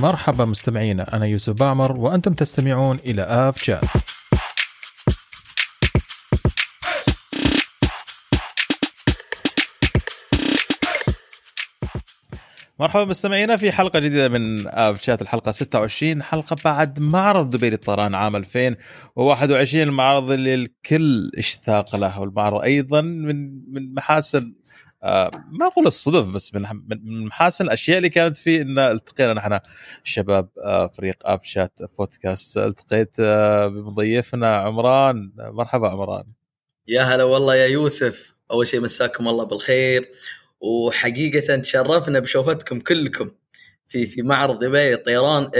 مرحبا مستمعينا أنا يوسف باعمر وأنتم تستمعون إلى آف شات مرحبا مستمعينا في حلقة جديدة من آف شات الحلقة 26 حلقة بعد معرض دبي للطيران عام 2021 المعرض اللي الكل اشتاق له والمعرض أيضا من من محاسن ما أقول الصدف بس من من محاسن الأشياء اللي كانت فيه إن التقينا نحن شباب آه فريق اب شات بودكاست. التقيت آه بمضيفنا عمران. مرحبا عمران. يا هلا والله يا يوسف. أول شيء مساكم الله بالخير. وحقيقة تشرفنا بشوفتكم كلكم في في معرض دبي الطيران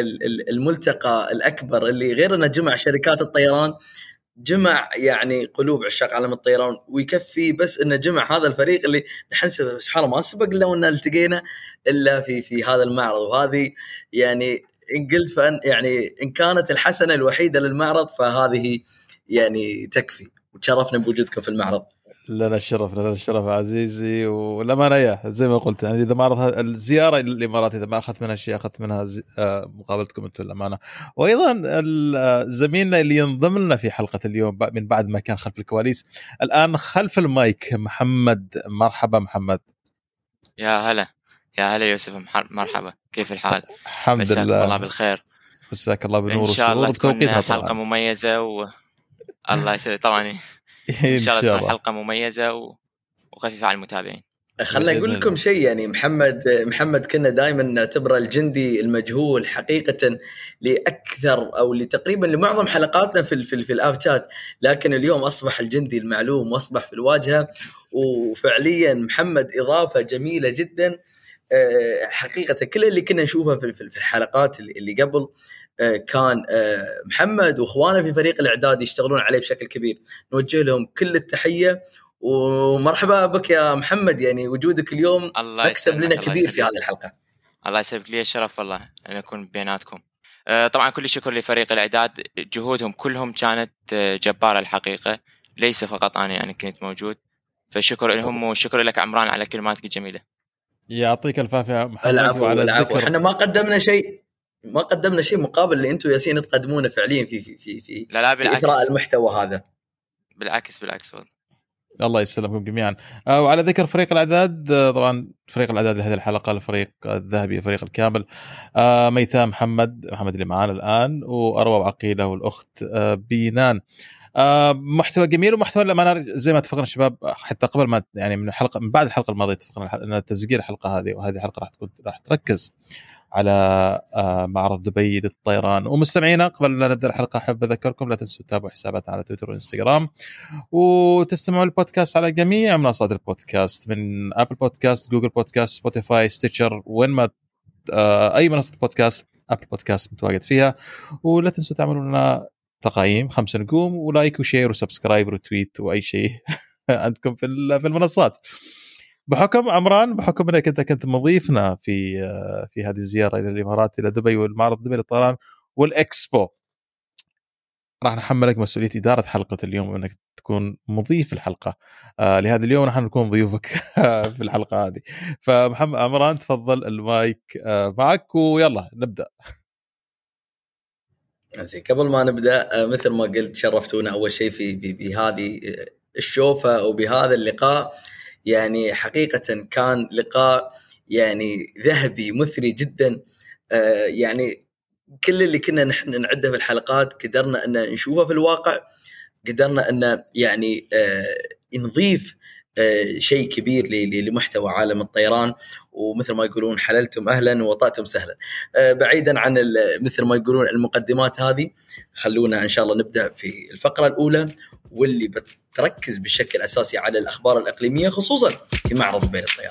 الملتقى الأكبر اللي غير إنه جمع شركات الطيران. جمع يعني قلوب عشاق عالم الطيران ويكفي بس إنه جمع هذا الفريق اللي نحن سبحان ما سبق لو إن التقينا إلا في في هذا المعرض وهذه يعني إن قلت فأن يعني إن كانت الحسنة الوحيدة للمعرض فهذه يعني تكفي وتشرفنا بوجودكم في المعرض. لنا الشرف لنا الشرف عزيزي والامانه يا زي ما قلت يعني إذا ما عرض الزيارة الامارات إذا ما أخذت منها شيء أخذت منها زي... آه، مقابلتكم أنتم الامانه وأيضا زميلنا اللي ينضم لنا في حلقة اليوم من بعد ما كان خلف الكواليس الآن خلف المايك محمد مرحبا محمد. يا هلا يا هلا يوسف مرحبا كيف الحال؟ الحمد لله. الله بالخير. مساك الله بالنور إن شاء الله تكون حلقة مميزة و... الله يسعدك طبعا إن شاء الله تكون حلقة مميزة و... وخفيفة على المتابعين. خلنا أقول لكم شيء يعني محمد محمد كنا دائما نعتبره الجندي المجهول حقيقة لأكثر أو لتقريبا لمعظم حلقاتنا في في, في الآف شات. لكن اليوم أصبح الجندي المعلوم وأصبح في الواجهة. وفعليا محمد إضافة جميلة جدا. حقيقة كل اللي كنا نشوفه في في الحلقات اللي قبل. كان محمد واخوانه في فريق الإعداد يشتغلون عليه بشكل كبير. نوجه لهم كل التحية ومرحبا بك يا محمد يعني وجودك اليوم الله مكسب لنا كبير في هذه الحلقة. الله يسعدك لي الشرف والله أن أكون بيناتكم. طبعا كل الشكر لفريق الإعداد. جهودهم كلهم كانت جبارة الحقيقة ليس فقط أنا يعني كنت موجود. فشكر لهم وشكر لك عمران على كلماتك الجميلة. يعطيك العافيه محمد العفو العفو. إحنا ما قدمنا شيء. ما قدمنا شيء مقابل اللي أنتم ياسين تقدمونه فعليا في في في في, لا لا بالعكس. في إثراء المحتوى هذا. بالعكس بالعكس والله. الله يسلمكم جميعا. آه وعلى ذكر فريق الأعداد آه طبعا فريق الأعداد لهذه الحلقة الفريق الذهبي الفريق الكامل. آه ميثام محمد محمد اللي معانا الآن وأروى وعقيله والأخت بينان. محتوى جميل ومحتوى للامانه زي ما اتفقنا شباب حتى قبل ما يعني من الحلقة من بعد الحلقة الماضية اتفقنا إن تسجيل الحلقة هذه وهذه الحلقة راح تكون راح تركز. على معرض دبي للطيران. ومستمعينا قبل لا نبدأ الحلقة أحب أذكركم لا تنسوا تتابعوا حساباتنا على تويتر وإنستغرام. وتستمعوا البودكاست على جميع منصات البودكاست من Apple Podcast Google Podcast Spotify Stitcher وين ما أي منصة بودكاست البودكاست متواجد فيها. ولا تنسوا تعملوا لنا تقييم خمسة نجوم ولايك وشير وسبسكرايب وتويت وأي شيء عندكم في في المنصات. بحكم عمران بحكم إنك أنت كنت مضيفنا في في هذه الزيارة إلى الإمارات إلى دبي والمعرض دبي للطيران والإكسبو. راح نحملك مسؤولية إدارة حلقة اليوم انك تكون مضيف الحلقة. آه لهذا اليوم نحن نكون ضيوفك في الحلقة هذه. فمحمد عمران تفضل المايك آه معك ويلا نبدأ. زين قبل ما نبدأ مثل ما قلت شرفتونا أول شيء في بهذه الشوفة وبهذا اللقاء. يعني حقيقة كان لقاء يعني ذهبي مثري جدا. آه يعني كل اللي كنا نحن نعده في الحلقات قدرنا أن نشوفه في الواقع قدرنا أن يعني آه نضيف آه شيء كبير لمحتوى عالم الطيران. ومثل ما يقولون حللتم أهلا ووطأتم سهلا. بعيدا عن مثل ما يقولون المقدمات هذه خلونا إن شاء الله نبدأ في الفقرة الأولى. واللي بتركز بشكل أساسي على الأخبار الإقليمية خصوصا في معرض بين الطيران.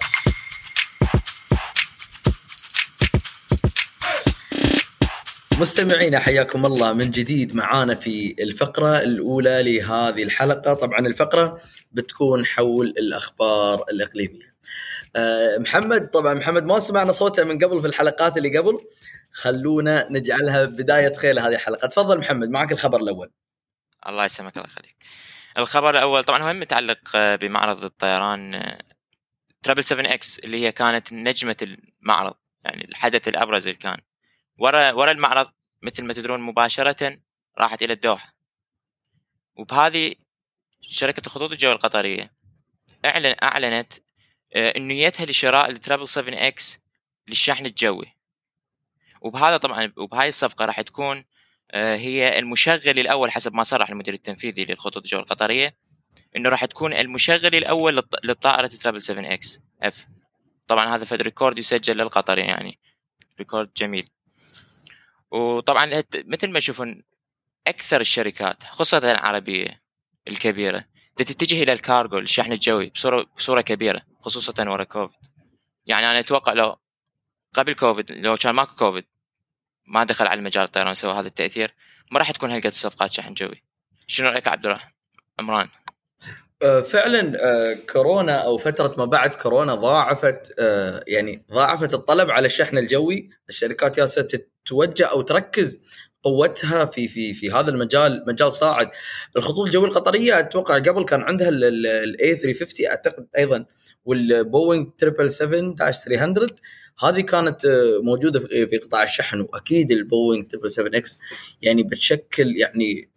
مستمعينا حياكم الله. من جديد معانا في الفقرة الأولى لهذه الحلقة. طبعا الفقرة بتكون حول الأخبار الإقليمية. أه محمد طبعا محمد ما سمعنا صوته من قبل في الحلقات اللي قبل. خلونا نجعلها بداية خير هذه الحلقة. تفضل محمد معك الخبر الأول. الله يسلمك الله يخليك. الخبر الأول طبعا هو متعلق بمعرض الطيران ترابل 7 إكس اللي هي كانت نجمة المعرض يعني الحدث الأبرز اللي كان. ورا ورا المعرض مثل ما تدرون مباشرة راحت إلى الدوحه وبهذه شركة الخطوط الجوية القطرية اعلن أعلنت آه، نيتها لشراء ال triple 7 X للشحن الجوي. وبهذا طبعا وبهاي الصفقة راح تكون آه، هي المشغل الأول حسب ما صرح المدير التنفيذي للخطوط الجوية القطرية إنه راح تكون المشغل الأول للطائرة triple 7 X F طبعا هذا فد record يسجل للقطر يعني. record جميل. وطبعا مثل ما تشوفون أكثر الشركات خاصه العربية الكبيرة تتجه إلى الكارغو الشحن الجوي بصوره بصورة كبيرة خصوصا ورا كوفيد. يعني أنا أتوقع لو قبل كوفيد لو كان ماكو كوفيد ما دخل على مجال الطيران وسوى هذا التأثير. ما راح تكون هالقد صفقات شحن جوي. شنو رأيك عبد الرحمن؟ عمران. آه، فعلا آه، كورونا أو فترة ما بعد كورونا ضاعفت آه، يعني ضاعفت الطلب على الشحن الجوي. الشركات يالسة تتوجه أو تركز قوتها في في في هذا المجال مجال صاعد. الخطوط الجوية القطرية أتوقع قبل كان عندها ال A 350 أعتقد أيضا والبوينغ 777 300 هذه كانت موجودة في قطاع الشحن وأكيد البوينغ 777 X يعني بتشكل يعني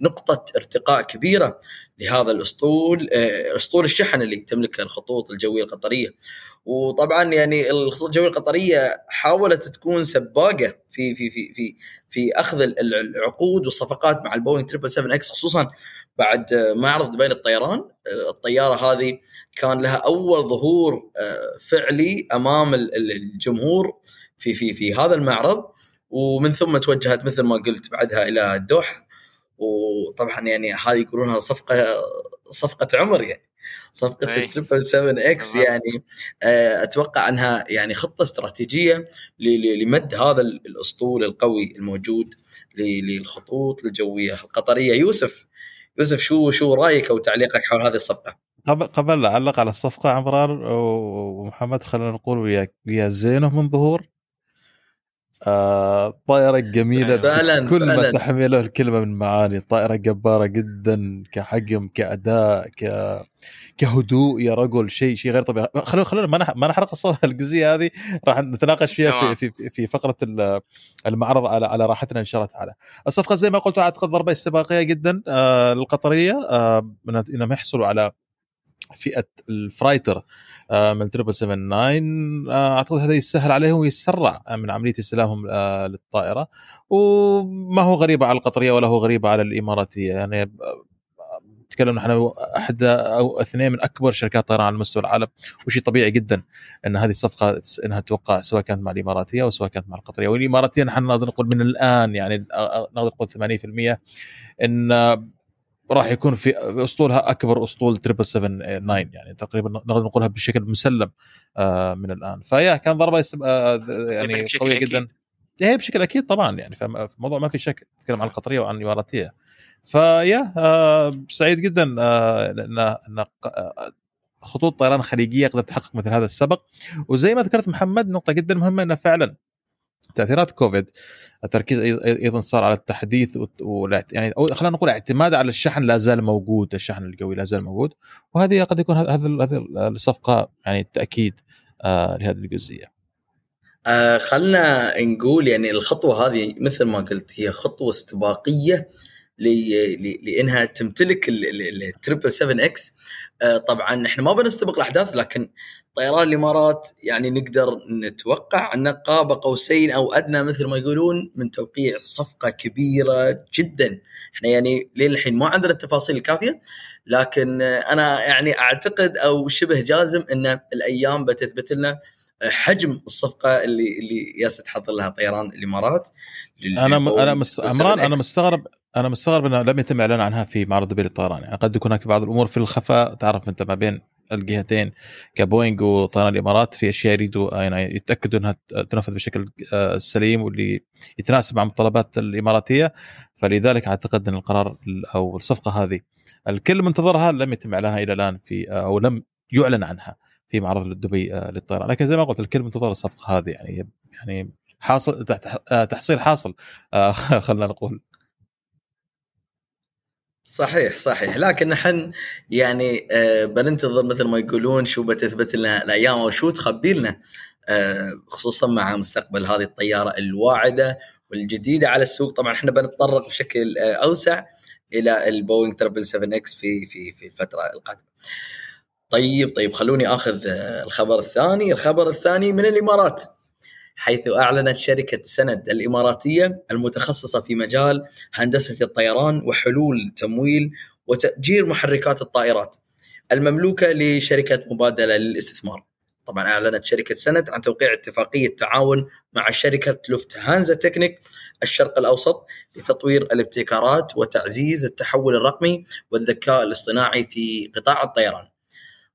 نقطة ارتقاء كبيرة لهذا الأسطول آه، أسطول الشحن اللي تملكه الخطوط الجوية القطرية. وطبعا يعني الخطوط الجوية القطرية حاولت تكون سباقة في في في في في أخذ العقود والصفقات مع البوينغ 777 X خصوصا بعد معرض دبي للطيران آه، الطيارة هذه كان لها أول ظهور آه، فعلي أمام الجمهور في في في هذا المعرض. ومن ثم توجهت مثل ما قلت بعدها إلى الدوحه وطبعا يعني هذه يقولونها صفقة صفقة عمر يعني. صفقة ال triple 7 X يعني آه، أتوقع أنها يعني خطة استراتيجية لمد هذا الأسطول القوي الموجود للخطوط الجوية القطرية. يوسف يوسف شو شو رأيك أو تعليقك حول هذه الصفقة؟ قبل قبل أعلق على الصفقة عمران ومحمد خلينا نقول وياك ويا زينه من ظهور. آه طائرة جميلة فعلا كل. ما تحمله الكلمة من معاني طائرة جبارة جدا كحجم كأداء ك كهدوء يا رجل شيء شيء غير طبيعي خلونا خلونا ما ما نحرق الجزئية هذه راح نتناقش فيها في في في فقرة المعرض على على راحتنا إن شاء الله تعالى. الصفقه زي ما قلت أعتقد ضربة استباقية جدا آه للقطرية آه إنهم يحصلوا على فئة الفرايتر آه، من 779 آه، أعتقد هذا يسهل عليهم ويسرع من عملية استلامهم آه، للطائرة. وما هو غريبه على القطرية ولا هو غريبه على الإماراتية. يعني نتكلم نحن أحد أو اثنين من أكبر شركات الطيران على مستوى العالم وشيء طبيعي جدا إن هذه الصفقة إنها توقع سواء كانت مع الإماراتية أو سواء كانت مع القطرية. والإماراتية نحن نقدر نقول من الآن يعني نقدر نقول 80% إن راح يكون في أسطولها أكبر أسطول 779 يعني تقريبا نقدر نقولها بشكل مسلم آه، من الآن. فيا كان ضربة آه، يعني قوية جدا. هي إيه، بشكل أكيد طبعا يعني فالموضوع ما في شك. نتكلم عن القطرية وعن الإماراتية. فيا آه، سعيد جدا ان ان خطوط طيران خليجية قدرت تحقق مثل هذا السبق. وزي ما ذكرت محمد نقطة جدا مهمة إنه فعلا تأثيرات كوفيد التركيز أيضا صار على التحديث يعني أو خلينا نقول اعتماد على الشحن لا زال موجود الشحن القوي لا زال موجود وهذه قد يكون هذه هذه الصفقة يعني تأكيد آه لهذه الجزئية. آه خلنا نقول يعني الخطوة هذه مثل ما قلت هي خطوة استباقية لإنها تمتلك ال triple 7 X آه طبعا إحنا ما بنستبق الأحداث لكن طيران الإمارات يعني نقدر نتوقع أن قاب قوسين أو أدنى مثل ما يقولون من توقيع صفقة كبيرة جدا. إحنا يعني لين الحين ما عندنا التفاصيل الكافية لكن أنا يعني أعتقد أو شبه جازم أن الأيام بتثبت لنا حجم الصفقة اللي اللي ياس تحضر لها طيران الإمارات أنا م... أنا مس... عمران أنا مستغرب أنا مستغرب أنه لم يتم الاعلان عنها في معرض دبي للطيران. يعني قد يكون هناك بعض الأمور في الخفاء تعرف أنت ما بين الجهتين كبوينغ وطيران الإمارات في أشياء يريدوا يعني يتأكدوا إنها تنفذ بشكل آه، سليم واللي يتناسب مع متطلبات الإماراتية. فلذلك أعتقد إن القرار أو الصفقة هذه الكل منتظرها لم يتم إعلانها إلى الآن في آه، أو لم يعلن عنها في معرض دبي آه، للطيران. لكن زي ما قلت الكل منتظر الصفقة هذه يعني يعني حاصل تحصيل حاصل خلينا نقول. صحيح صحيح. لكن نحن يعني آه بننتظر مثل ما يقولون شو بتثبت لنا الأيام أو شو تخبي لنا خصوصا مع مستقبل هذه الطيارة الواعدة والجديدة على السوق. طبعا إحنا بنتطرق بشكل أوسع إلى البوينغ 777 X في في في الفترة القادمة. طيب طيب خلوني آخذ الخبر الثاني، الخبر الثاني من الإمارات. حيث أعلنت شركة سند الإماراتية المتخصصة في مجال هندسة الطيران وحلول تمويل وتأجير محركات الطائرات المملوكة لشركة مبادلة للاستثمار. طبعا أعلنت شركة سند عن توقيع اتفاقية تعاون مع شركة لوفت هانزا تكنيك الشرق الأوسط لتطوير الابتكارات وتعزيز التحول الرقمي والذكاء الاصطناعي في قطاع الطيران.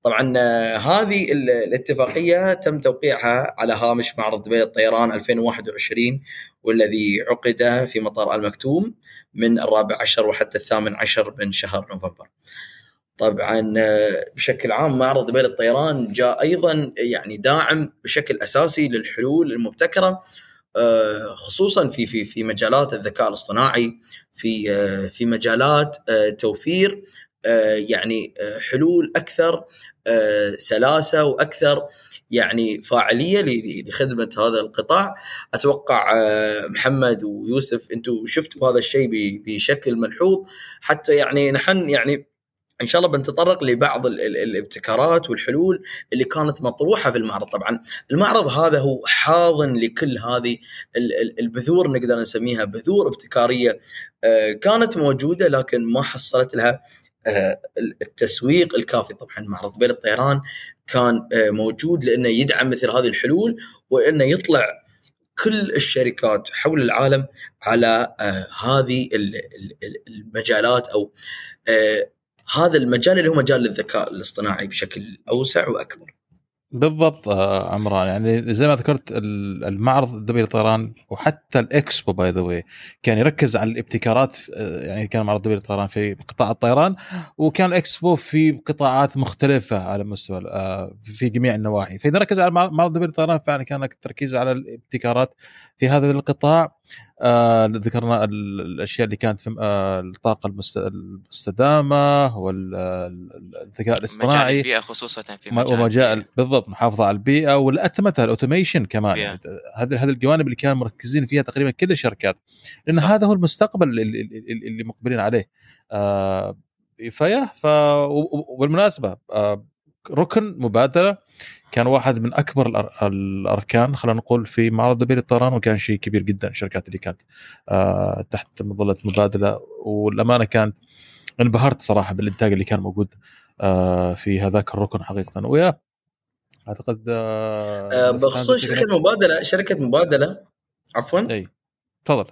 طبعا هذه الاتفاقية تم توقيعها على هامش معرض دبي للطيران 2021 والذي عقد في مطار المكتوم من الرابع عشر وحتى الثامن عشر من شهر نوفمبر. طبعا بشكل عام معرض دبي للطيران جاء أيضا يعني داعم بشكل أساسي للحلول المبتكرة خصوصا في في في مجالات الذكاء الاصطناعي في في مجالات توفير يعني حلول أكثر سلاسة وأكثر يعني فاعلية لخدمة هذا القطاع. أتوقع محمد ويوسف أنتم شفتوا هذا الشيء بشكل ملحوظ. حتى يعني نحن يعني إن شاء الله بنتطرق لبعض الابتكارات والحلول اللي كانت مطروحة في المعرض. طبعا المعرض هذا هو حاضن لكل هذه البذور نقدر نسميها بذور ابتكارية كانت موجودة لكن ما حصلت لها التسويق الكافي طبعا معرض بين الطيران كان موجود لأنه يدعم مثل هذه الحلول وإنه يطلع كل الشركات حول العالم على هذه المجالات أو هذا المجال اللي هو مجال الذكاء الاصطناعي بشكل أوسع وأكبر. بالضبط عمران. يعني زي ما ذكرت المعرض الدبي للطيران وحتى الإكسبو باي ذا كان يركز على الابتكارات يعني كان معرض الدبي للطيران في قطاع الطيران وكان الإكسبو في قطاعات مختلفة على مستوى في جميع النواحي. فإذا ركز على معرض الدبي للطيران فعلا كان التركيز على الابتكارات في هذا القطاع. آه ذكرنا الأشياء اللي كانت في آه الطاقة المستدامة والذكاء الاصطناعي مجال البيئة خصوصا في مجال ومجال بالضبط محافظة على البيئة والاتمته الأوتوميشن كمان يعني هذه هذه الجوانب اللي كانوا مركزين فيها تقريبا كل الشركات. لأن صح. هذا هو المستقبل اللي, اللي مقبلين عليه. آه فيا ف وبالمناسبه آه ركن مبادرة كان واحد من أكبر الأركان خلينا نقول في معرض دبي للطيران وكان شيء كبير جدا الشركات اللي كانت آه تحت مظله مبادلة. والأمانة كانت انبهرت صراحة بالإنتاج اللي كان موجود آه في هذاك الركن حقيقه. ويا أعتقد آه, بخصوص شركة مبادلة شركة مبادلة عفوا؟ أي تفضل.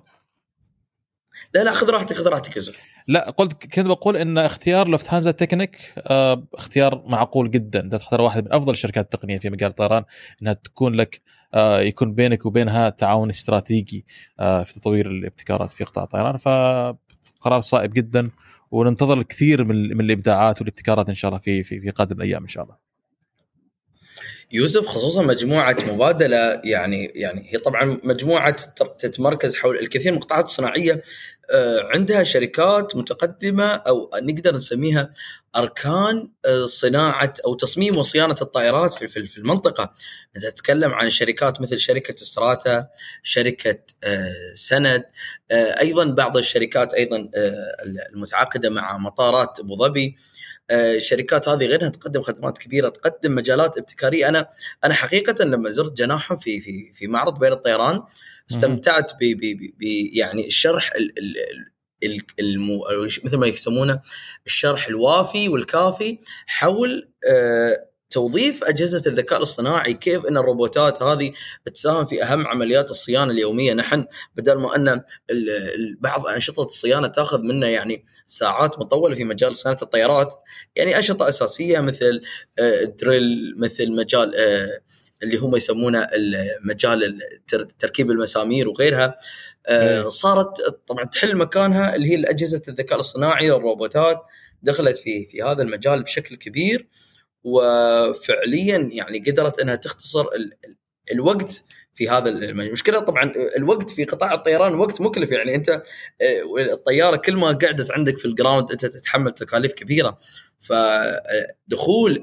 لا لا خذ راحتك خذ راحتك يا لا قلت كنت بقول إن اختيار لوفتهانزا تكنيك آه اختيار معقول جدا انت تختار واحد من أفضل الشركات التقنية في مجال الطيران إنها تكون لك آه يكون بينك وبينها تعاون استراتيجي آه في تطوير الابتكارات في قطاع الطيران فقرار صائب جدا وننتظر الكثير من الإبداعات والابتكارات إن شاء الله في في, في قادم الأيام إن شاء الله. يوسف خصوصا مجموعة مبادلة يعني يعني هي طبعا مجموعة تتمركز حول الكثير من القطاعات الصناعية. عندها شركات متقدمة أو نقدر نسميها أركان صناعة أو تصميم وصيانة الطائرات في في المنطقة. انت تتكلم عن شركات مثل شركة استراتا شركة سند أيضا بعض الشركات أيضا المتعاقدة مع مطارات أبو ظبي. الشركات هذه غيرها تقدم خدمات كبيرة تقدم مجالات ابتكارية. أنا أنا حقيقة لما زرت جناحهم في في في معرض بين الطيران استمتعت ب ب يعني الشرح ال ال المو مثل ما يسمونه الشرح الوافي والكافي حول آه توظيف أجهزة الذكاء الاصطناعي كيف إن الروبوتات هذه تساهم في أهم عمليات الصيانة اليومية؟ نحن بدل ما أن بعض أنشطة الصيانة تأخذ منا يعني ساعات مطولة في مجال صيانة الطيارات يعني أنشطة أساسية مثل دريل مثل مجال اللي هم يسمونه مجال تركيب المسامير وغيرها. صارت طبعا تحل مكانها اللي هي الأجهزة الذكاء الاصطناعي والروبوتات دخلت في في هذا المجال بشكل كبير. وفعليا يعني قدرت إنها تختصر ال الوقت في هذا المشكلة طبعا الوقت في قطاع الطيران وقت مكلف يعني أنت الطيارة كل ما قعدت عندك في الجراوند أنت تتحمل تكاليف كبيرة فدخول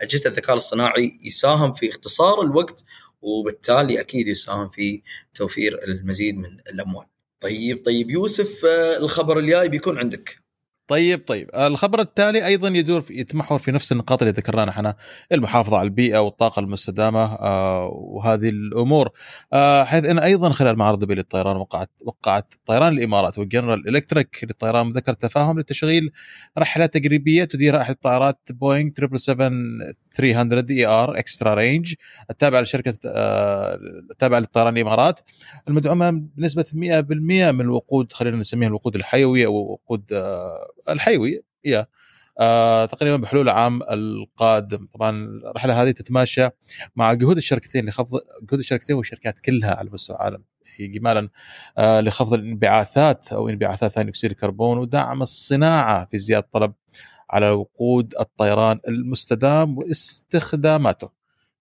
أجهزة الذكاء الاصطناعي يساهم في اختصار الوقت وبالتالي أكيد يساهم في توفير المزيد من الأموال. طيب طيب يوسف آه، الخبر الجاي بيكون عندك. طيب طيب. الخبر التالي أيضا يدور في يتمحور في نفس النقاط اللي ذكرناها إحنا المحافظة على البيئة والطاقة المستدامة آه وهذه الأمور. آه حيث إن أيضا خلال معرض دبي للطيران وقعت وقعت طيران الإمارات والجنرال إلكتريك للطيران مذكرة تفاهم لتشغيل رحلة تجريبية تديرها أحد الطائرات بوينغ 777 300 ER extra range التابعه لشركة آه التابعه للطيران الإمارات. المدعومة بنسبة 100% من الوقود خلينا نسميها الوقود الحيوي أو وقود آه الحيوي يا آه تقريبا بحلول العام القادم. طبعا الرحلة هذه تتماشى مع جهود الشركتين لخفض جهود الشركتين والشركات كلها على مستوى العالم. اجمالا آه لخفض الانبعاثات أو انبعاثات ثاني أكسيد الكربون ودعم الصناعة في زيادة الطلب على وقود الطيران المستدام واستخداماته.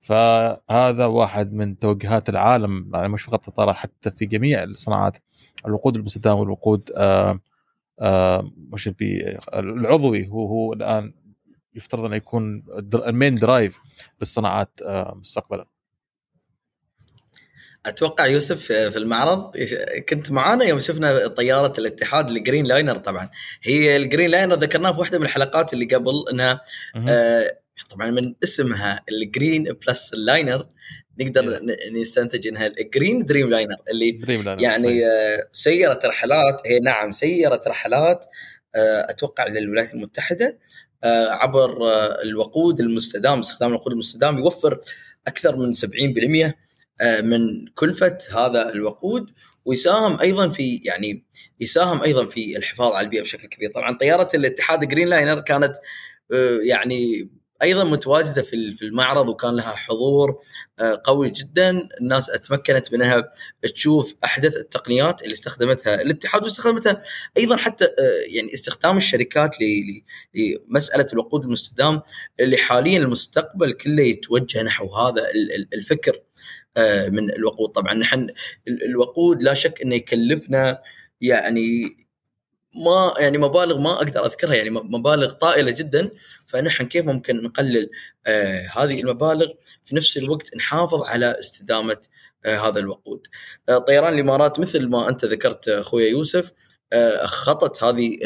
فهذا واحد من توجهات العالم يعني مش فقط الطيران حتى في جميع الصناعات الوقود المستدام والوقود آه آه مش العضوي هو هو الآن يفترض انه يكون ال main drive للصناعات آه مستقبلا. أتوقع يوسف في المعرض كنت معانا يوم شفنا طيارة الاتحاد ال Greenliner طبعا. هي ال Greenliner ذكرناها في واحدة من الحلقات اللي قبل إنها آه طبعا من اسمها ال green plus liner نقدر نستنتج إنها ال green Dreamliner اللي Dreamliner يعني آه سيرت رحلات. هي نعم سيرت رحلات آه أتوقع للولايات المتحدة آه عبر آه الوقود المستدام استخدام الوقود المستدام يوفر أكثر من 70% من كلفة هذا الوقود ويساهم أيضا في يعني يساهم أيضا في الحفاظ على البيئة بشكل كبير. طبعا طيارة الاتحاد جرين لاينر كانت يعني أيضا متواجدة في في المعرض وكان لها حضور قوي جدا. الناس تمكنت منها تشوف أحدث التقنيات اللي استخدمتها الاتحاد واستخدمتها أيضا حتى يعني استخدام الشركات لمسألة الوقود المستدام اللي حاليا المستقبل كله يتوجه نحو هذا الفكر. من الوقود. طبعا نحن الوقود لا شك إنه يكلفنا يعني ما يعني مبالغ ما أقدر أذكرها يعني مبالغ طائلة جدا. فنحن كيف ممكن نقلل آه هذه المبالغ؟ في نفس الوقت نحافظ على استدامة آه هذا الوقود. آه طيران الإمارات مثل ما أنت ذكرت أخويا يوسف آه خطت هذه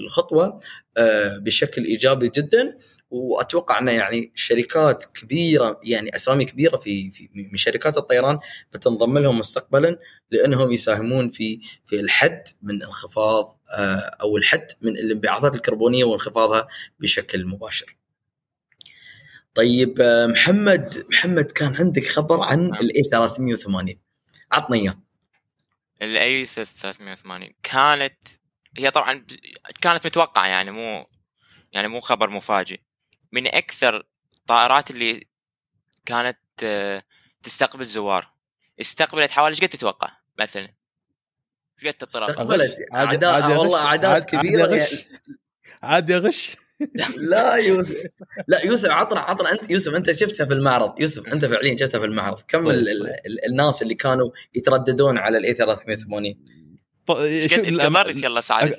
الخطوة آه بشكل إيجابي جدا. وأتوقع ان يعني شركات كبيرة يعني أسامي كبيرة في, في من شركات الطيران بتنضم لهم مستقبلا لأنهم يساهمون في في الحد من انخفاض أو الحد من الانبعاثات الكربونية وانخفاضها بشكل مباشر. طيب محمد محمد كان عندك خبر عن ال A 380 عطنا إياه. ال A 380 كانت هي طبعا كانت متوقعة يعني مو يعني مو خبر مفاجئ من أكثر الطائرات اللي كانت تستقبل زوار. استقبلت حوالي إيش قد تتوقع مثلا؟ إيش قد تطرق؟ استقبلت. اعداد والله أعداد كبيرة. عاد يغش. لا يوسف. لا يوسف عطنا عطنا أنت يوسف أنت شفتها في المعرض. يوسف أنت فعليا شفتها في المعرض. كم ال ال الناس اللي كانوا يترددون على ال A380 كبرت يلا سعد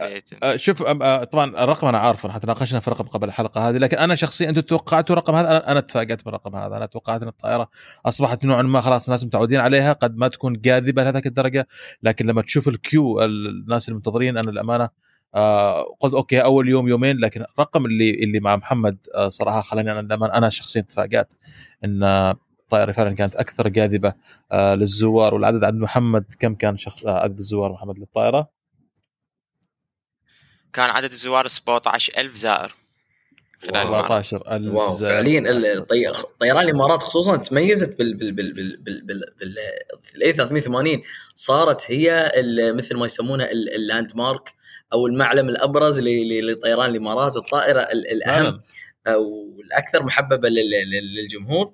شوف طبعا الرقم أنا عارفه حتى ناقشنا في الرقم قبل الحلقة هذه لكن أنا شخصيا أنتم توقعتوا الرقم هذا؟ أنا تفاجأت بالرقم هذا أنا توقعت إن الطائرة أصبحت نوعا ما خلاص الناس متعودين عليها قد ما تكون جاذبة لهذيك الدرجة لكن لما تشوف ال queue الناس المنتظرين أنا الامانه آه قلت okay أول يوم يومين لكن الرقم اللي اللي مع محمد آه صراحة خلاني أنا أنا شخصيا تفاجأت إن الطائره فعلا كانت أكثر جاذبة آه للزوار والعدد عند محمد كم كان شخص آه عدد الزوار محمد للطائرة؟ كان عدد الزوار 17000 زائر. 17000 wow فعليا طيران الإمارات خصوصا تميزت بال بال بال بال بال بال بالاي 380 صارت هي مثل ما يسمونها اللاند مارك أو المعلم الأبرز لطيران الإمارات الطائره الأهم والأكثر محببة للجمهور.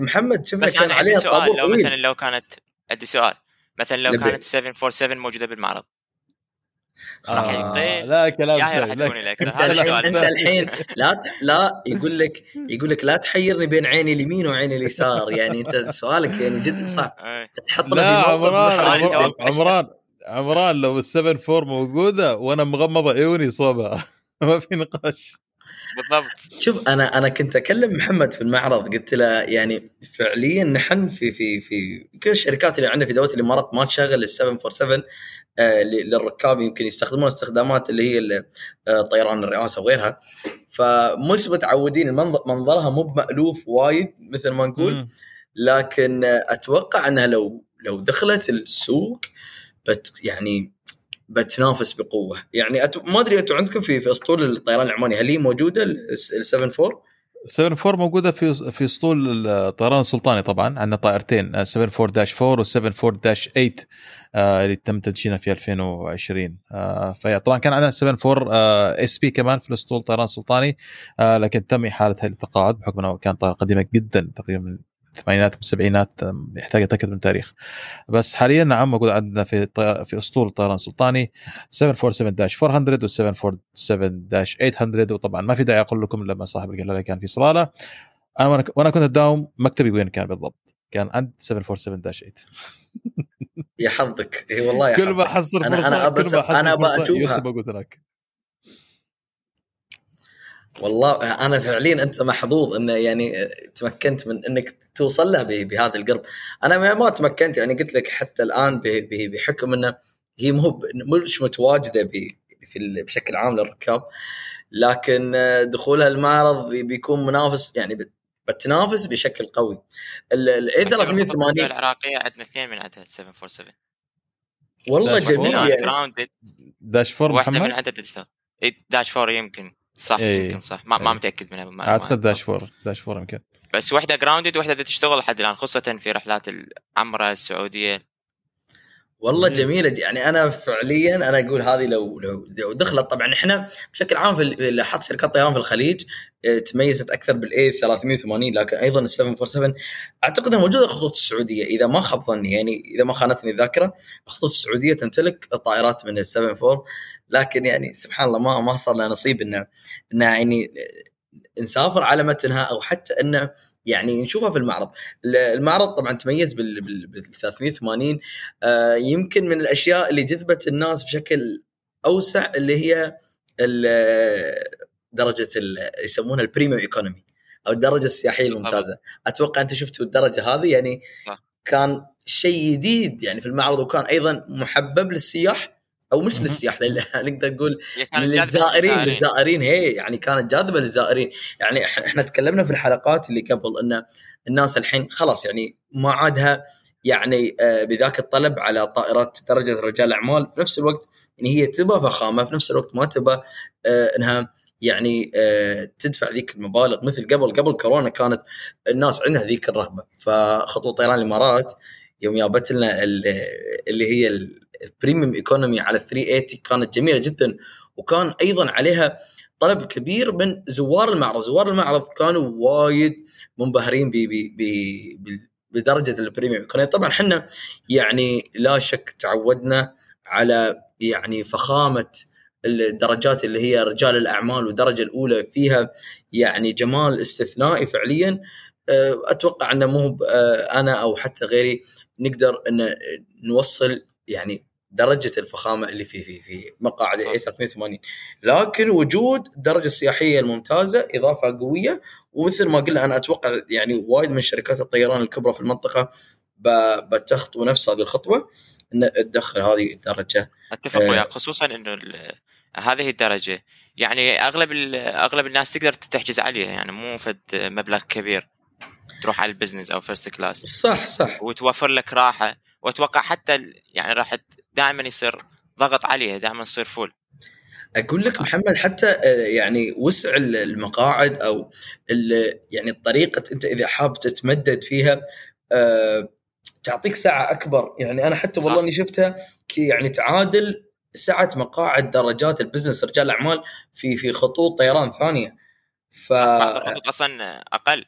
محمد شفنا كان عليها طابور لو مثلا لو كانت عندي سؤال. مثلا لو كانت 747 موجودة بالمعرض. آه لا كلام أنت الحين أنت الحين لا لا يقول لك يقول لك لا تحيرني بين عيني اليمين وعيني اليسار. يعني أنت سؤالك يعني جدا صعب. تحطنا لا عمران عمران عمران لو السفن فور موجودة وأنا مغمض عيوني صوبها. ما في نقاش. بالضبط شوف أنا أنا كنت أكلم محمد في المعرض قلت له يعني فعليا نحن في في في كل الشركات اللي عندنا في دولة الإمارات ما تشغل ال 747 آه، للركاب يمكن يستخدمون استخدامات اللي هي آه، طيران الرئاسة وغيرها فمش متعودين منظرها مو بمألوف وايد مثل ما نقول. لكن أتوقع إنها لو لو دخلت السوق بت يعني بتنافس بقوة. يعني أت... ما أدري أنتم عندكم في في أسطول الطيران العماني هل هي موجودة ال 74 74 موجودة في في أسطول الطيران السلطاني طبعا. عندنا طائرتين آه، 74 و 74 8 آه، اللي تم تدشينها في 2020 آه، فهي طبعا كان عندنا 74 SP كمان في الأسطول الطيران السلطاني آه، لكن تم إحالتها للتقاعد بحكم أنه كانت طائرة قديمة جدا تقريبا الثمانينات والسبعينات يحتاج اتاكد من التاريخ. بس حاليا نعم موجود عندنا في الطي- في أسطول الطيران السلطاني 747-400 و 747-800 وطبعا ما في داعي أقول لكم لما صاحب الجلالة كان في صلالة. أنا وأنا كنت أداوم مكتبي وين كان بالضبط؟ كان عند 747-8 يا حظك إي والله يا كل ما حظك حصل أنا- فرصه أبى فرصة أشوفها. يوسف موجود هناك والله أنا فعليا أنت محظوظ إنه يعني تمكنت من إنك توصل له ب- بهذا القرب. أنا ما- ما تمكنت يعني قلت لك حتى الآن بحكم إنه هي مو مش متواجدة في بشكل عام للركاب لكن دخولها المعرض بيكون منافس يعني بت- بتنافس بشكل قوي. ال A380 العراقية عندنا اثنين من عدد 747 والله جميل four. يعني. dash four واحدة من محمد؟ عدد تشتغل إيه، dash four يمكن. صح إيه. يمكن صح ما, ما إيه. متأكد منها ما أعتقد ما- dash four dash four يمكن بس واحدة grounded واحدة تشتغل لحد الآن خاصة في رحلات العمرة السعودية والله جميل. جميلة يعني أنا فعليا أنا أقول هذه لو لو دخلت طبعا إحنا بشكل عام في ال- لاحظت شركات طيران في الخليج آه، تميزت أكثر بال A380 لكن أيضا ال 747 أعتقد إنها موجودة خطوط السعودية إذا ما خاب ظني يعني إذا ما خانتني الذاكرة خطوط السعودية تمتلك الطائرات من ال 74 لكن يعني سبحان الله ما ما صار لنا نصيب انه إنه يعني نسافر على متنها أو حتى انه يعني نشوفها في المعرض. المعرض طبعا تميز بال بال- بال 380 آه، يمكن من الأشياء اللي جذبت الناس بشكل أوسع اللي هي درجة يسمونها البريميوم ايكونومي أو الدرجة السياحية الممتازة. أتوقع أنت شفتوا الدرجة هذه يعني صح. كان شيء جديد يعني في المعرض وكان أيضا محبب للسياح أو مش. للسياح لل- نقدر نقول للزائرين للزائرين. هي يعني كانت جاذبة للزائرين يعني إحنا تكلمنا في الحلقات اللي قبل إن الناس الحين خلاص يعني ما عادها يعني آه، بذاك الطلب على طائرات درجة رجال الاعمال في نفس الوقت يعني هي تبى فخامة في نفس الوقت ما تبى آه، إنها يعني آه، تدفع ذيك المبالغ مثل قبل قبل كورونا كانت الناس عندها ذيك الرغبه فخطوه طيران الإمارات يوم جابت لنا ال- اللي هي ال premium economy على 380 كانت جميلة جدا وكان أيضا عليها طلب كبير من زوار المعرض، زوار المعرض كانوا وايد منبهرين بدرجة ال premium economy، طبعا إحنا يعني لا شك تعودنا على يعني فخامة الدرجات اللي هي رجال الأعمال والدرجة الأولى فيها يعني جمال استثنائي فعليا. أه، أتوقع إنه مو أه، أنا أو حتى غيري نقدر إن نوصل يعني درجة الفخامة اللي في في في مقاعد. اي 380 لكن وجود الدرجة السياحية الممتازة إضافة قوية ومثل ما قلنا أنا أتوقع يعني وايد من شركات الطيران الكبرى في المنطقة بتخطو نفس هذه الخطوة إن تدخل هذه الدرجة. أتفق آه. وياك خصوصا إنه هذه الدرجة. يعني أغلب أغلب الناس تقدر تحجز عليها يعني مو فد مبلغ كبير. تروح على ال business أو first class صح صح. وتوفر لك راحة. وأتوقع حتى يعني راح دائما يصير ضغط عليها دائما تصير full أقول لك محمد حتى آه، يعني وسع ال- المقاعد أو يعني طريقة أنت إذا حاب تتمدد فيها آه، تعطيك سعه أكبر. يعني أنا حتى. والله إني شفتها يعني تعادل سعه مقاعد درجات ال business رجال الأعمال في في خطوط طيران ثانية. ف بعض الخطوط أصلا أقل.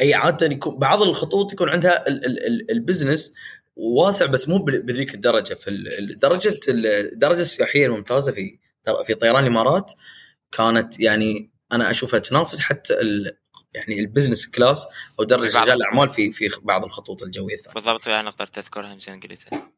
أي عادة يكون بعض الخطوط يكون عندها ال- ال- ال- ال business واسع بس مو بذيك الدرجة. في درجة ال- الدرجه السياحية الممتازة في في طيران الإمارات كانت يعني أنا أشوفها تنافس حتى ال يعني ال business class أو درجة رجال الأعمال في في بعض الخطوط الجوية الثانية. بالضبط يعني نقدر تذكرها زين قلتها.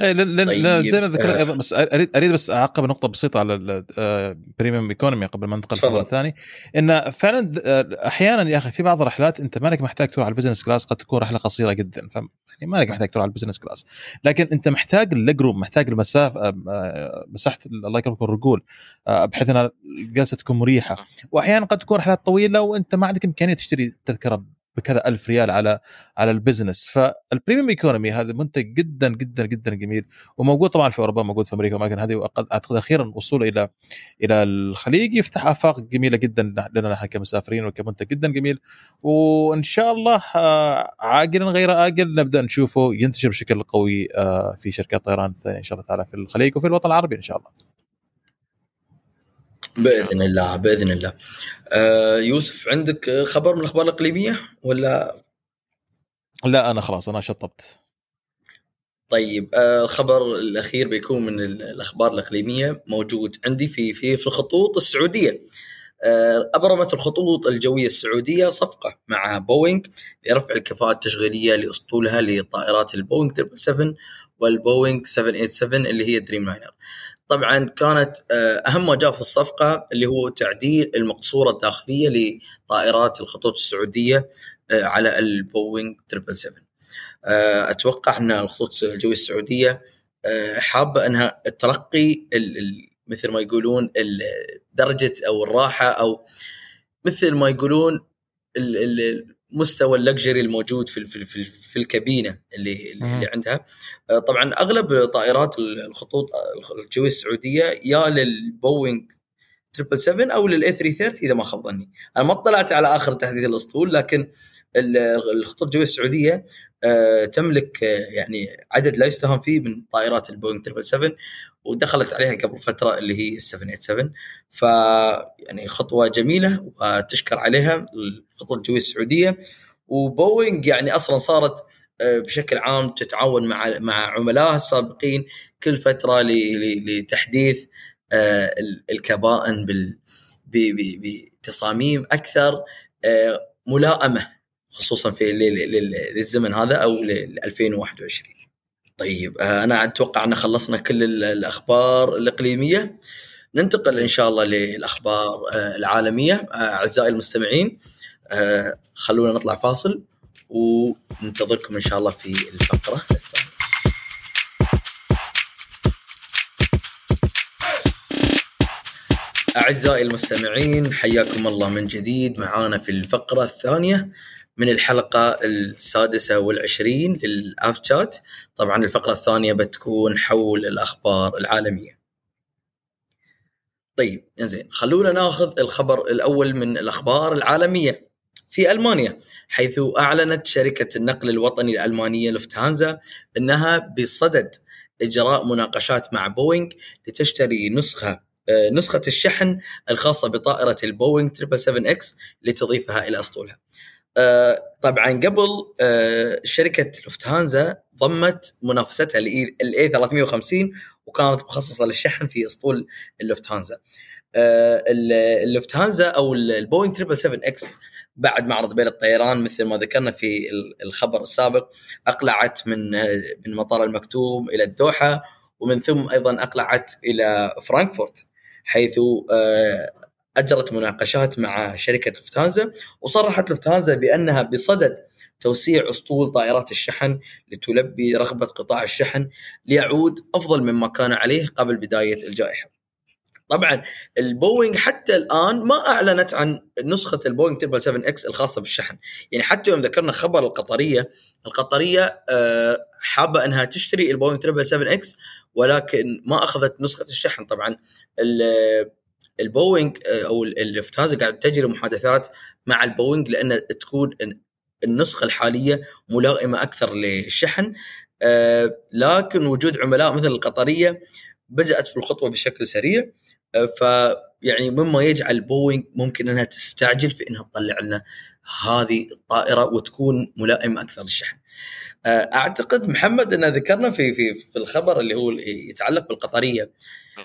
اي لأن لان- طيب، زي ما ذكرت آه. أيضا بس اريد أريد بس أعقب نقطة بسيطة على ال premium economy قبل ما ننتقل. للخبر الثاني. إن فعلا آه، أحيانا يا أخي في بعض الرحلات أنت مالك محتاج تروح على ال business class قد تكون رحلة قصيرة جدا ف يعني مالك محتاج تروح على ال business class لكن أنت محتاج ال leg room محتاج المسافه آه، آه، مساحة الله يكرمكم الرجول آه، بحيث إن الجلسه تكون مريحه واحيانا قد تكون رحلات طويلة وأنت ما عندك إمكانية تشتري تذكرة بكذا ألف ريال على على ال business فال premium economy هذا منتج جدا جدا جدا جميل. وموجود طبعا في أوروبا موجود في أمريكا ولكن هذه. وأق- أعتقد أخيرا وصوله إلى إلى الخليج. يفتح آفاق جميلة جدا لنا نحن كمسافرين وكمنتج جدا جميل. وإن شاء الله آه، عاجلا غير أجل نبدأ نشوفه ينتشر بشكل قوي آه، في شركات طيران ثانية إن شاء الله تعالى في الخليج وفي الوطن العربي إن شاء الله. بإذن الله بإذن الله. آه يوسف عندك خبر من الأخبار الإقليمية ولا لا أنا خلاص أنا شطبت. طيب آه، الخبر الأخير بيكون من ال- الأخبار الإقليمية موجود عندي في في في الخطوط السعودية. آه، أبرمت الخطوط الجوية السعودية صفقة مع بوينغ لرفع الكفاءه التشغيلية لأسطولها لطائرات البوينغ 777 والبوينغ 787 اللي هي Dreamliner. طبعا كانت آه، أهم ما جاء في الصفقة اللي هو تعديل المقصورة الداخلية لطائرات الخطوط السعودية آه، على البوينغ 777. آه، أتوقع أن الخطوط الجوية السعودية حابة أنها ترقي مثل ما يقولون درجة أو الراحة أو مثل ما يقولون مستوى اللكجري الموجود في في في, في الكابينة اللي اللي. اللي عندها آه، طبعا أغلب طائرات الخطوط الجوية السعودية يا للبوينغ 777 أو للإي 330 إذا ما خاب ظني أنا ما اطلعت على آخر تحديث الأسطول لكن الخطوط الجوية السعودية آه، تملك آه، يعني عدد لا يستهان فيه من طائرات البوينغ 777 ودخلت عليها قبل فترة اللي هي ال 787 ف يعني خطوة جميلة وتشكر عليها الخطوط الجوية السعودية. وبوينغ يعني أصلا صارت آه، بشكل عام تتعاون مع مع عملائها السابقين كل فترة لتحديث ال- الكبائن بتصاميم أكثر ملائمة خصوصا في للزمن هذا أو ل 2021 طيب آه، أنا أتوقع أن خلصنا كل ال- الأخبار الإقليمية. ننتقل إن شاء الله للأخبار آه، العالمية. آه، أعزائي المستمعين خلونا نطلع فاصل وننتظركم إن شاء الله في الفقرة الثانية. أعزائي المستمعين حياكم الله من جديد. معانا في الفقرة الثانية من الحلقة السادسة والعشرين للآف شات. طبعا الفقرة الثانية بتكون حول الأخبار العالمية. طيب زين خلونا ناخذ الخبر الأول من الأخبار العالمية. في ألمانيا حيث أعلنت شركة النقل الوطني الألمانية لوفتهانزا أنها بصدد إجراء مناقشات مع بوينغ لتشتري نسخة آه، نسخة الشحن الخاصة بطائرة البوينغ 777X لتضيفها إلى أسطولها. آه، طبعا قبل آه، شركة لوفتهانزا ضمت منافستها ال A350 وكانت مخصصة للشحن في أسطول اللوفتهانزا. آه، ال- اللوفتهانزا أو البوينغ 777 X بعد معرض دبي للطيران مثل ما ذكرنا في ال- الخبر السابق أقلعت من من مطار آل مكتوم إلى الدوحة ومن ثم أيضا أقلعت إلى فرانكفورت حيث أجرت مناقشات مع شركة لوفتهانزا وصرحت لوفتهانزا بأنها بصدد توسيع أسطول طائرات الشحن لتلبي رغبة قطاع الشحن ليعود أفضل مما كان عليه قبل بداية الجائحة. طبعا البوينغ حتى الآن ما أعلنت عن نسخة البوينغ 777 X الخاصة بالشحن، يعني حتى يوم ذكرنا خبر القطرية، القطرية آه، حابة أنها تشتري البوينغ 777 X ولكن ما أخذت نسخة الشحن طبعا ال- البوينغ آه، أو اللوفتهانزا قاعد تجري محادثات مع البوينغ لأن تكون النسخة الحالية ملائمة أكثر للشحن. آه، لكن وجود عملاء مثل القطرية بدأت في الخطوة بشكل سريع. آه، ف يعني مما يجعل بوينغ ممكن أنها تستعجل في إنها تطلع لنا هذه الطائرة وتكون ملائمه أكثر للشحن. أعتقد محمد أن ذكرنا في في في الخبر اللي هو يتعلق بالقطرية.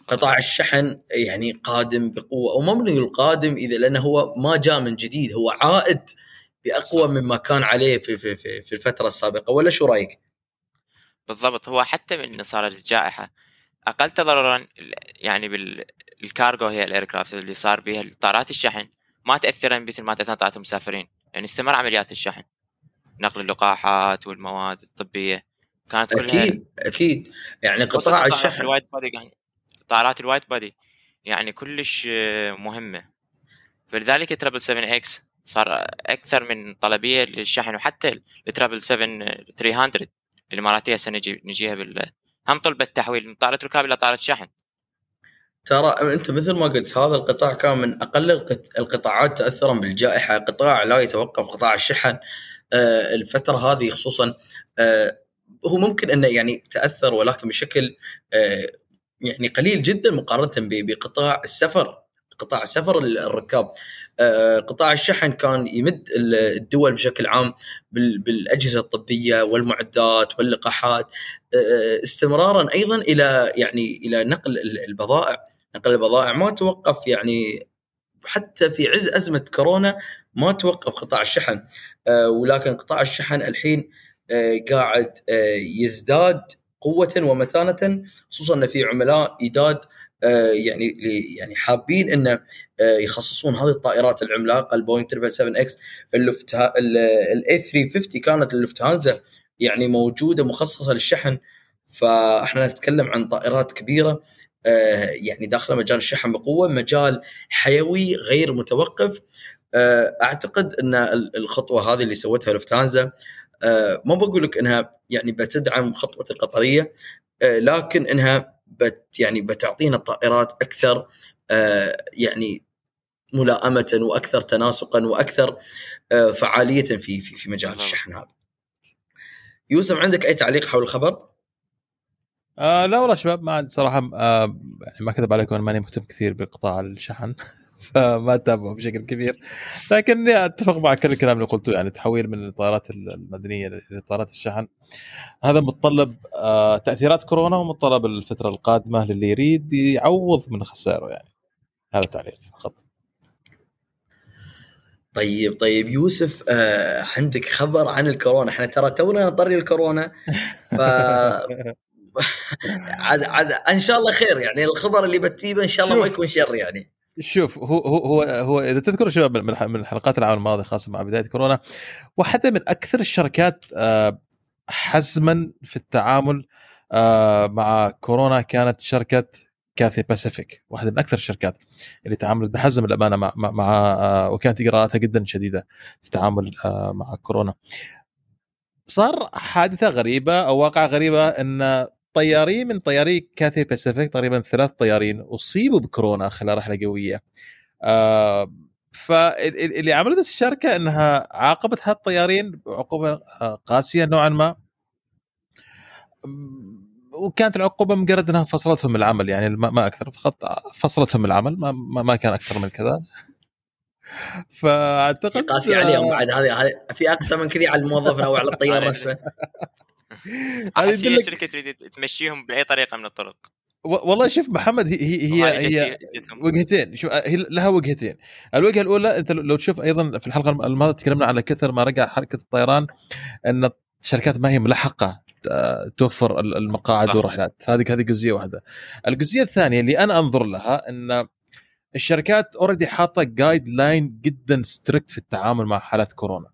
قطاع الشحن يعني قادم بقوة أو ما بنقول قادم إذا لأنه هو ما جاء من جديد هو عائد بأقوى مما كان عليه في في في, في الفترة السابقة ولا شو رأيك؟ بالضبط هو حتى من صارت الجائحة أقل تضررا يعني بالكارغو هي ال aircraft اللي صار بها طائرات الشحن ما تاثر مثل ما تاثر طائرات المسافرين يعني استمر عمليات الشحن نقل اللقاحات والمواد الطبية كانت كلها أكيد أكيد يعني قطاع الشحن يعني طائرات ال wide body يعني كلش مهمة. فلذلك triple 7 X صار أكثر من طلبية للشحن وحتى ال triple 7 300 الاماراتيه هسه نجي نجيها بال هم طلبت تحويل من طائرة ركاب إلى طائرة شحن. ترى أنت مثل ما قلت هذا القطاع كان من أقل القطاعات تاثرا بالجائحة، قطاع لا يتوقف قطاع الشحن آه، الفترة هذه خصوصا آه، هو ممكن إنه يعني تأثر ولكن بشكل آه، يعني قليل جدا مقارنة بقطاع السفر قطاع سفر الركاب. قطاع الشحن كان يمد الدول بشكل عام بالأجهزة الطبية والمعدات واللقاحات. استمرارا أيضا إلى يعني إلى نقل البضائع. نقل البضائع ما توقف يعني حتى في عز أزمة كورونا ما توقف قطاع الشحن. آه، ولكن قطاع الشحن الحين آه، قاعد آه، يزداد قوة ومتانة خصوصا إن في عملاء جداد يعني يعني حابين انه يخصصون هذه الطائرات العملاقة البوينغ 777 X ال A 350 كانت اللفتهانزا يعني موجودة مخصصة للشحن. فإحنا نتكلم عن طائرات كبيرة يعني داخلة مجال الشحن بقوة مجال حيوي غير متوقف. آه، أعتقد إن الخطوة هذه اللي سوتها لفتانزا آه، ما بقول لك إنها يعني بتدعم خطوة القطرية آه، لكن إنها بت يعني بتعطينا الطائرات أكثر يعني ملائمة وأكثر تناسقا وأكثر فعالية في في في مجال الشحن هذا. يوسف عندك أي تعليق حول الخبر؟ آه لا والله شباب ما عندي صراحة آه يعني ما كذب عليكم أنا ماني مهتم كثير بقطاع الشحن فما اتابعه بشكل كبير. لكن أتفق مع كل الكلام اللي قلته يعني تحويل من الطائرات المدنية لطائرات الشحن. هذا متطلب آه، تأثيرات كورونا ومتطلب الفترة القادمة للي يريد يعوض من خسائره يعني. هذا تعليق فقط. طيب طيب يوسف آه عندك خبر عن الكورونا؟ إحنا ترى تونا نطري الكورونا ف عاد عاد إن شاء الله خير يعني الخبر اللي بتجيبه إن شاء الله ما يكون شر يعني. شوف هو هو هو, هو إذا تذكر شباب من حلقات العام الماضي خاصة مع بداية كورونا واحدة من أكثر الشركات آه، حزما في التعامل آه، مع كورونا كانت شركة كاثي باسيفيك واحدة من أكثر الشركات اللي تعاملت بحزم الامانه مع مع آه، وكانت اجراءاتها جدا شديدة في التعامل مع كورونا. صار حادثة غريبة أو واقعة غريبة إن طيارين من كاثي باسيفيك تقريبا ثلاث طيارين أصيبوا بكورونا خلال رحله قوية. آه فاللي عملته الشركة إنها عاقبت هالطيارين بعقوبة آه، قاسية نوعا ما. وكانت العقوبة مجرد إنها فصلتهم من العمل يعني ما أكثر فقط فصلتهم من العمل ما, ما كان أكثر من كذا. فأعتقد قاسي عليهم بعد هذه في أقسى من كذا على الموظف أو على الطيار نفسه. هي الشركة تريد تمشيهم بأي طريقة من الطرق. والله شوف محمد هي هي هي, وجهتين. شوف هي لها وجهتين. الوجهة الأولى أنت لو تشوف أيضا في الحلقة الماضية تكلمنا على كثر ما رجع حركة الطيران إن الشركات ما هي ملحقة آه، توفر المقاعد والرحلات. هذه هذه جزئية واحدة. الجزئية الثانية اللي أنا أنظر لها إن الشركات already حاطة guideline جدا strict في التعامل مع حالات كورونا.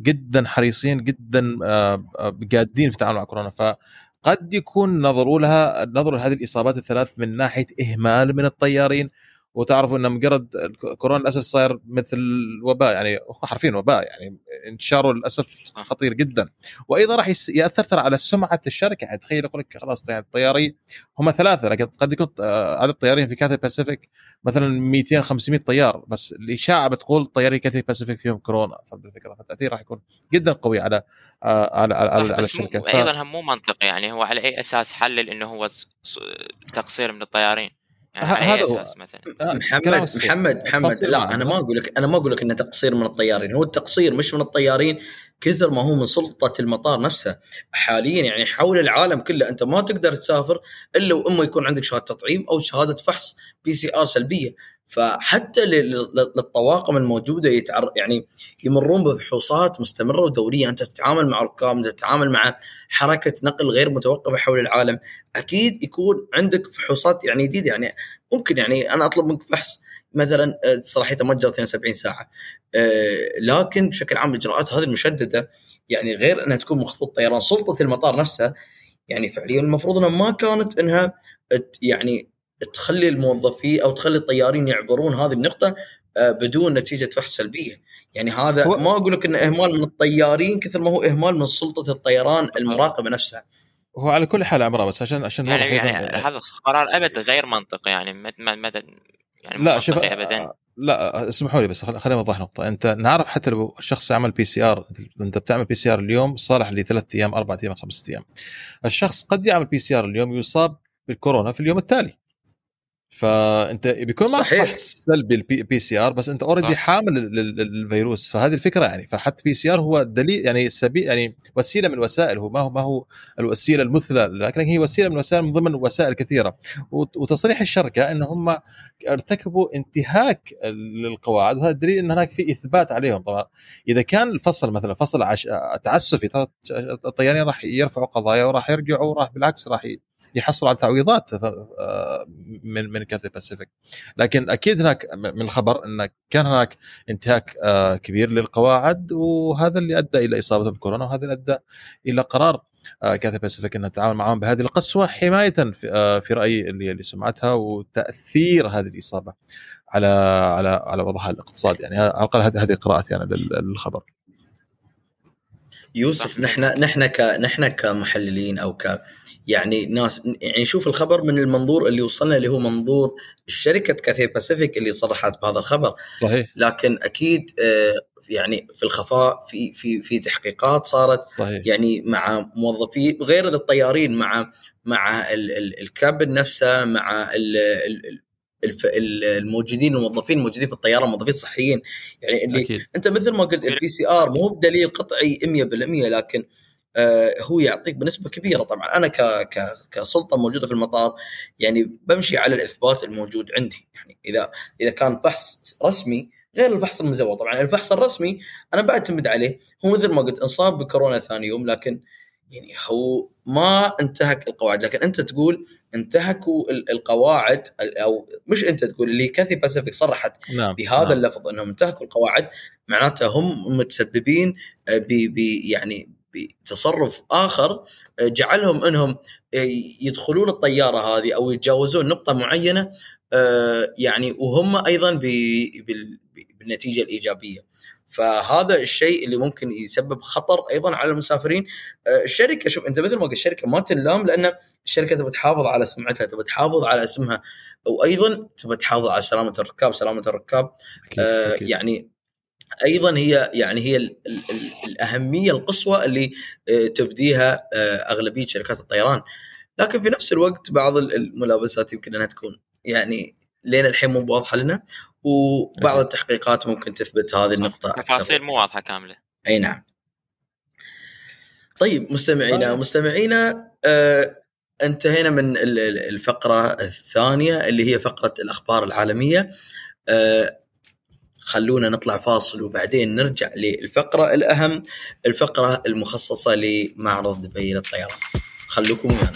جدا حريصين جدا آه، آه، جادين في التعامل مع كورونا. فقد يكون نظروا لها نظروا لهذه الإصابات الثلاث من ناحية إهمال من الطيارين. وتعرفوا إن مجرد كورونا للأسف صاير مثل وباء يعني حرفيا وباء يعني انتشاره للأسف خطير جدا. وأيضا راح يأثر ترى على سمعة الشركة. يعني تخيل يقول لك خلاص يعني الطيارين هم ثلاثة لكن قد يكون آه، عدد الطيارين في كاثي باسيفيك مثلا 200 500 طيار بس الإشاعة بتقول طياري كاثي باسيفيك فيهم كورونا فهمت الفكرة فالتأثير راح يكون جدا قوي على آه، على على, على, على الشركة. أيضا هم مو منطقي يعني هو على أي أساس حلل إنه هو تقصير من الطيارين يعني هذا هو. مثلا؟ آه، محمد محمد محمد لا أنا ما أقول لك أنا ما أقول لك انه تقصير من الطيارين. هو التقصير مش من الطيارين كثر ما هو من سلطة المطار نفسه. حاليا يعني حول العالم كله أنت ما تقدر تسافر إلا وإما يكون عندك شهادة تطعيم أو شهادة فحص PCR سلبية. فحتى للطواقم الموجودة يتعر يعني يمرون بفحوصات مستمرة ودورية. أنت تتعامل مع ركاب أنت تتعامل مع حركة نقل غير متوقفة حول العالم أكيد يكون عندك فحوصات يعني جديدة. يعني ممكن يعني أنا أطلب منك فحص مثلا صلاحيته متجر 72 ساعة. آه، لكن بشكل عام الإجراءات هذه المشددة يعني غير أنها تكون مخطوط طيران سلطة المطار نفسها يعني فعليا المفروض إنها ما كانت إنها يعني تخلي الموظفين أو تخلي الطيارين يعبرون هذه النقطة آه، بدون نتيجة فحص سلبية. يعني هذا هو... ما أقول لك إنه إهمال من الطيارين كثر ما هو إهمال من سلطة الطيران المراقبة نفسها. هو على كل حال عمره بس عشان عشان يعني, يعني هذا قرار ابدا غير منطقي يعني مدى يعني لا شوف ابدا. لا اسمحوا لي بس خليني أوضح نقطة. أنت نعرف حتى لو الشخص عمل بي سي ار أنت بتعمل بي سي ار اليوم صالح لثلاث أيام أربع أيام خمسة أيام. الشخص قد يعمل PCR اليوم يصاب بالكورونا في اليوم التالي. فأنت بيكون معك فحص سلبي ال PCR بس أنت already حامل الفيروس فهذه الفكرة يعني. فحتى PCR هو دليل يعني سبيل يعني وسيلة من الوسائل هو ما هو ما هو الوسيلة المثلى لكن هي وسيلة من الوسائل من ضمن وسائل كثيرة. وتصريح الشركة إن هم ارتكبوا انتهاك للقواعد وهذا دليل إن هناك في إثبات عليهم طبعا. إذا كان الفصل مثلا فصل عش... تعسفي الطيارين راح يرفعوا قضايا وراح يرجعوا وراح بالعكس راح يحصلوا على تعويضات آه، من من كاثي باسيفيك لكن أكيد هناك من الخبر إن كان هناك انتهاك آه، كبير للقواعد وهذا اللي أدى إلى اصابته بالكورونا وهذا اللي أدى إلى قرار كاثي باسيفيك انها تتعامل معهم بهذه القسوة حماية في, في رايي اللي لسمعتها وتأثير هذه الإصابة على على على وضعها الاقتصادي يعني على الأقل هذه قراءتي أنا للخبر. يوسف نحن نحن ك نحن كمحللين أو ك يعني ناس يعني شوف الخبر من المنظور اللي وصلنا اللي هو منظور شركة كاثي باسيفيك اللي صرحت بهذا الخبر. صحيح. لكن أكيد آه، يعني في الخفاء في في في تحقيقات صارت. صحيح. يعني مع موظفي غير الطيارين مع مع ال cabin نفسه مع الموجودين الموظفين الموجودين في الطيارة الموظفين الصحيين يعني اللي أكيد. أنت مثل ما قلت ال PCR مو بدليل قطعي 100% لكن آه، هو يعطيك بنسبة كبيرة طبعا أنا ك ك كسلطة موجودة في المطار يعني بمشي على الإثبات الموجود عندي يعني إذا إذا كان فحص رسمي غير الفحص المزور طبعا الفحص الرسمي أنا بعتمد عليه هو مثل ما قلت انصاب بكورونا ثاني يوم لكن يعني هو ما انتهك القواعد لكن أنت تقول انتهكوا القواعد أو مش أنت تقول اللي كاثي باسيفيك صرحت نعم. بهذا نعم. اللفظ إنهم انتهكوا القواعد معناته هم متسببين آه، ب يعني بتصرف آخر آه، جعلهم أنهم آه، يدخلون الطيارة هذه أو يتجاوزون نقطة معينة آه، يعني وهم أيضا بالنتيجة الإيجابية. فهذا الشيء اللي ممكن يسبب خطر أيضا على المسافرين الشركة شوف أنت مثل ما قلت الشركة ما تنلام لأن الشركة تبي تحافظ على سمعتها تبي تحافظ على اسمها وأيضا تبي تحافظ على سلامة الركاب سلامة الركاب أكيد. أكيد. يعني أيضا هي يعني هي ال ال ال الأهمية القصوى اللي آه، تبديها آه، أغلبية شركات الطيران. لكن في نفس الوقت بعض الملابسات يمكن أنها تكون يعني لين الحين مو واضحه لنا وبعض التحقيقات ممكن تثبت هذه النقطة تفاصيل مو واضحة كاملة. أي نعم. طيب مستمعينا طيب. مستمعينا آه انتهينا من الفقرة الثانية اللي هي فقرة الأخبار العالمية. آه خلونا نطلع فاصل وبعدين نرجع للفقرة الأهم الفقرة المخصصة لمعرض دبي للطيران خلوكم ويانا.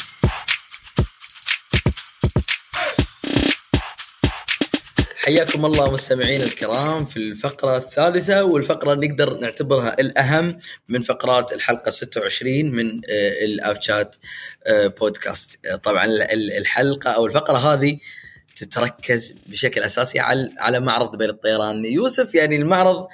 حياكم الله مستمعين الكرام في الفقرة الثالثة والفقرة نقدر نعتبرها الأهم من فقرات الحلقة 26 من آه، الأفشات آه، بودكاست. طبعا الحلقة أو الفقرة هذه تتركز بشكل أساسي على على معرض دبي للطيران يوسف يعني المعرض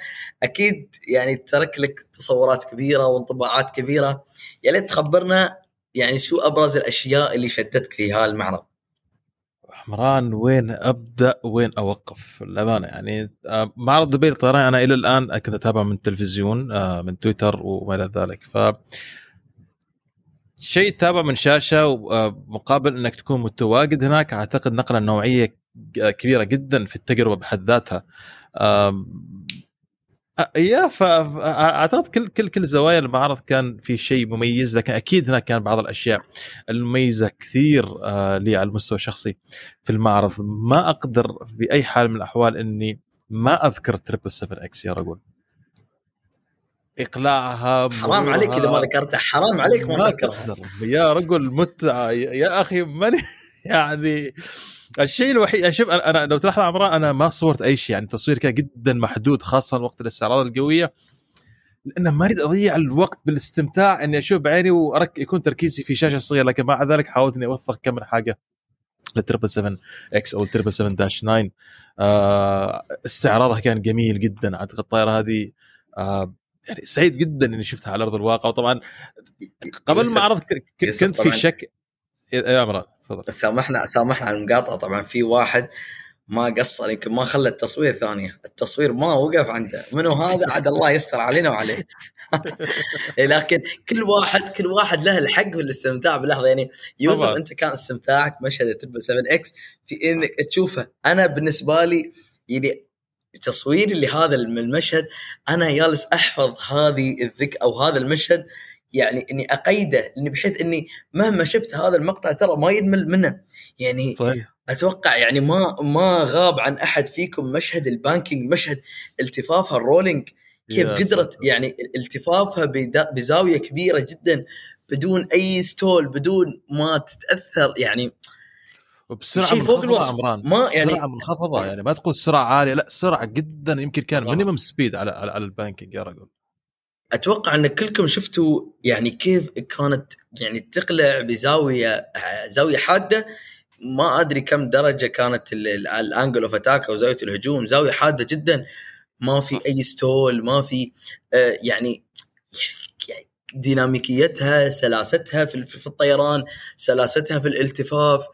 أكيد يعني ترك لك تصورات كبيرة وانطباعات كبيرة. يا ليت تخبرنا يعني شو أبرز الأشياء اللي شدتك في هذا المعرض؟ عمران وين أبدأ؟ وين أوقف؟ الامانه يعني آه، معرض دبي للطيران أنا إلى الآن كنت اتابع من التلفزيون آه، من تويتر وما إلى ذلك. ف شيء تتابع من شاشة مقابل إنك تكون متواجد هناك أعتقد نقلة نوعية كبيرة جدا في التجربة بحد ذاتها. يا فاعتقد كل كل كل زوايا المعرض كان في شيء مميز لكن أكيد هناك كان بعض الأشياء المميزة كثير آه، لي على المستوى الشخصي في المعرض ما أقدر باي حال من الأحوال إني ما أذكر triple 7 X يا رجل. إقلاعها حرام عليك إذا ما ذكرتها حرام عليك ما, تذكرها يا رجل متعه يا أخي ماني يعني الشيء الوحيد يعني شوف أنا لو تلاحظ عمران أنا ما صورت أي شيء يعني التصوير كان جدا محدود خاصه وقت الاستعراض القوية. لأنه ما أريد أضيع الوقت بالاستمتاع إني أشوف بعيني وأرك يكون تركيزي في شاشة صغيرة لكن مع ذلك حاولت إني أوثق كم من حاجة. للتربل 7 إكس أو التربل 7 داش 9 آه استعراضها كان جميل جدا أعتقد الطائرة هذه آه يعني سعيد جدا إني شفتها على أرض الواقع. وطبعا قبل ما عرض كنت في شك. يا عمران تفضل. سامحنا سامحنا على المقاطعة. طبعا في واحد ما قصر يمكن ما خلى التصوير ثانية. التصوير ما وقف عنده. منو هذا؟ عاد الله يستر علينا وعليه. لكن كل واحد كل واحد له الحق في الاستمتاع باللحظة. يعني يوسف. أنت كان استمتاعك مشهد التربل 7 إكس في إنك تشوفه. أنا بالنسبة لي يعني تصويري لهذا المشهد أنا جالس أحفظ هذه أو هذا المشهد يعني إني أقيده إني بحيث إني مهما شفت هذا المقطع ترى ما ينمل منه يعني صحيح. أتوقع يعني ما ما غاب عن أحد فيكم مشهد ال banking مشهد التفافها ال rolling كيف قدرت يعني التفافها بزاوية كبيرة جدا بدون أي stall بدون ما تتأثر يعني وبسرعة شيء فوق الوصف. ما يعني سرعه منخفضه يعني ما تقول سرعة عالية لا سرعة جدا يمكن كان minimum speed على على, على ال banking يا رجل. أتوقع إن كلكم شفتوا يعني كيف كانت يعني تقلع بزاوية زاوية حادة. ما أدري كم درجة كانت ال angle of attack أو زاوية الهجوم زاوية حادة جدا. ما في أي stall ما في آه يعني ديناميكيتها سلاستها في الطيران سلاستها في الالتفاف.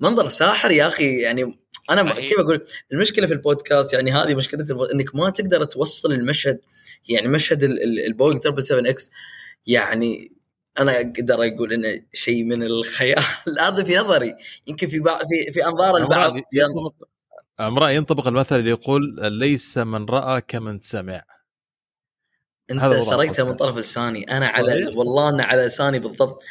منظر ساحر يا أخي يعني أنا كيف أقول؟ المشكلة في البودكاست يعني هذه مشكلة إنك ما تقدر توصل المشهد يعني مشهد البوينغ 777 X يعني أنا أقدر أقول إنه شيء من الخيال هذا في نظري. يمكن في في في أنظار البعض ينطبق عمران ينطبق المثل اللي يقول ليس من رأى كمن سمع. انت سرقتها من طرف لساني. أنا على والله أنا على لساني بالضبط.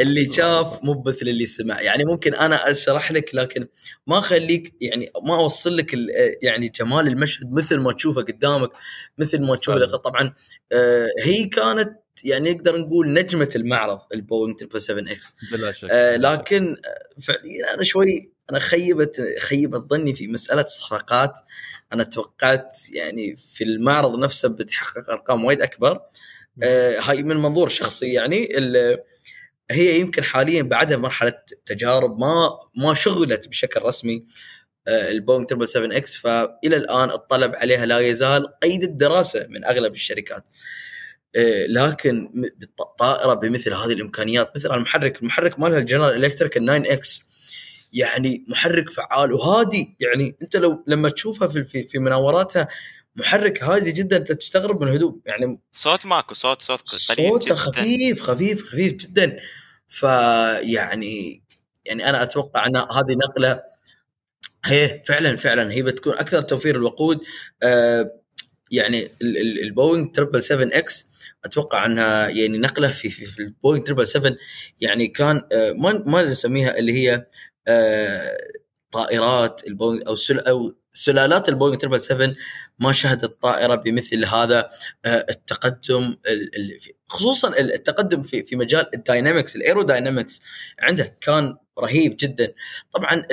اللي شاف مو مثل اللي سمع. يعني ممكن أنا أشرح لك لكن ما أخليك يعني ما أوصل لك يعني جمال المشهد مثل ما تشوفه قدامك مثل ما تشوفه طبعا آه، هي كانت يعني نقدر نقول نجمة المعرض البوينج 7 X. بلا شك آه لكن فعليا أنا شوي أنا خيبت خيبت ظني في مسألة الصفقات أنا توقعت يعني في المعرض نفسه بتحقق أرقام وايد أكبر. آه هاي من منظور شخصي يعني هي يمكن حاليا بعدها مرحلة تجارب ما ما شغلت بشكل رسمي آه البوينج 7 X فإلى الآن الطلب عليها لا يزال قيد الدراسة من أغلب الشركات. آه لكن طائرة بمثل هذه الإمكانيات مثل المحرك المحرك مالها الجنرال الكتريك 9 X يعني محرك فعال. وهادي يعني أنت لو لما تشوفها في في, في مناوراتها محرك هادي جدا أنت تستغرب من الهدوء. يعني صوت ماكو صوت صوت قليل صوته خفيف خفيف خفيف جدا. فيعني يعني أنا أتوقع أن هذه نقلة هي فعلا فعلا هي بتكون أكثر توفير الوقود. آه يعني البوينج 777 X أتوقع أنها يعني نقلة في في, في البوينج 777 يعني كان آه ما ما نسميها اللي هي طائرات البوينغ أو أو سلالات البوينغ 7 ما شهدت طائرة بمثل هذا آه، التقدم خصوصا التقدم في في مجال ال dynamics ال aerodynamics عنده كان رهيب جدا. طبعا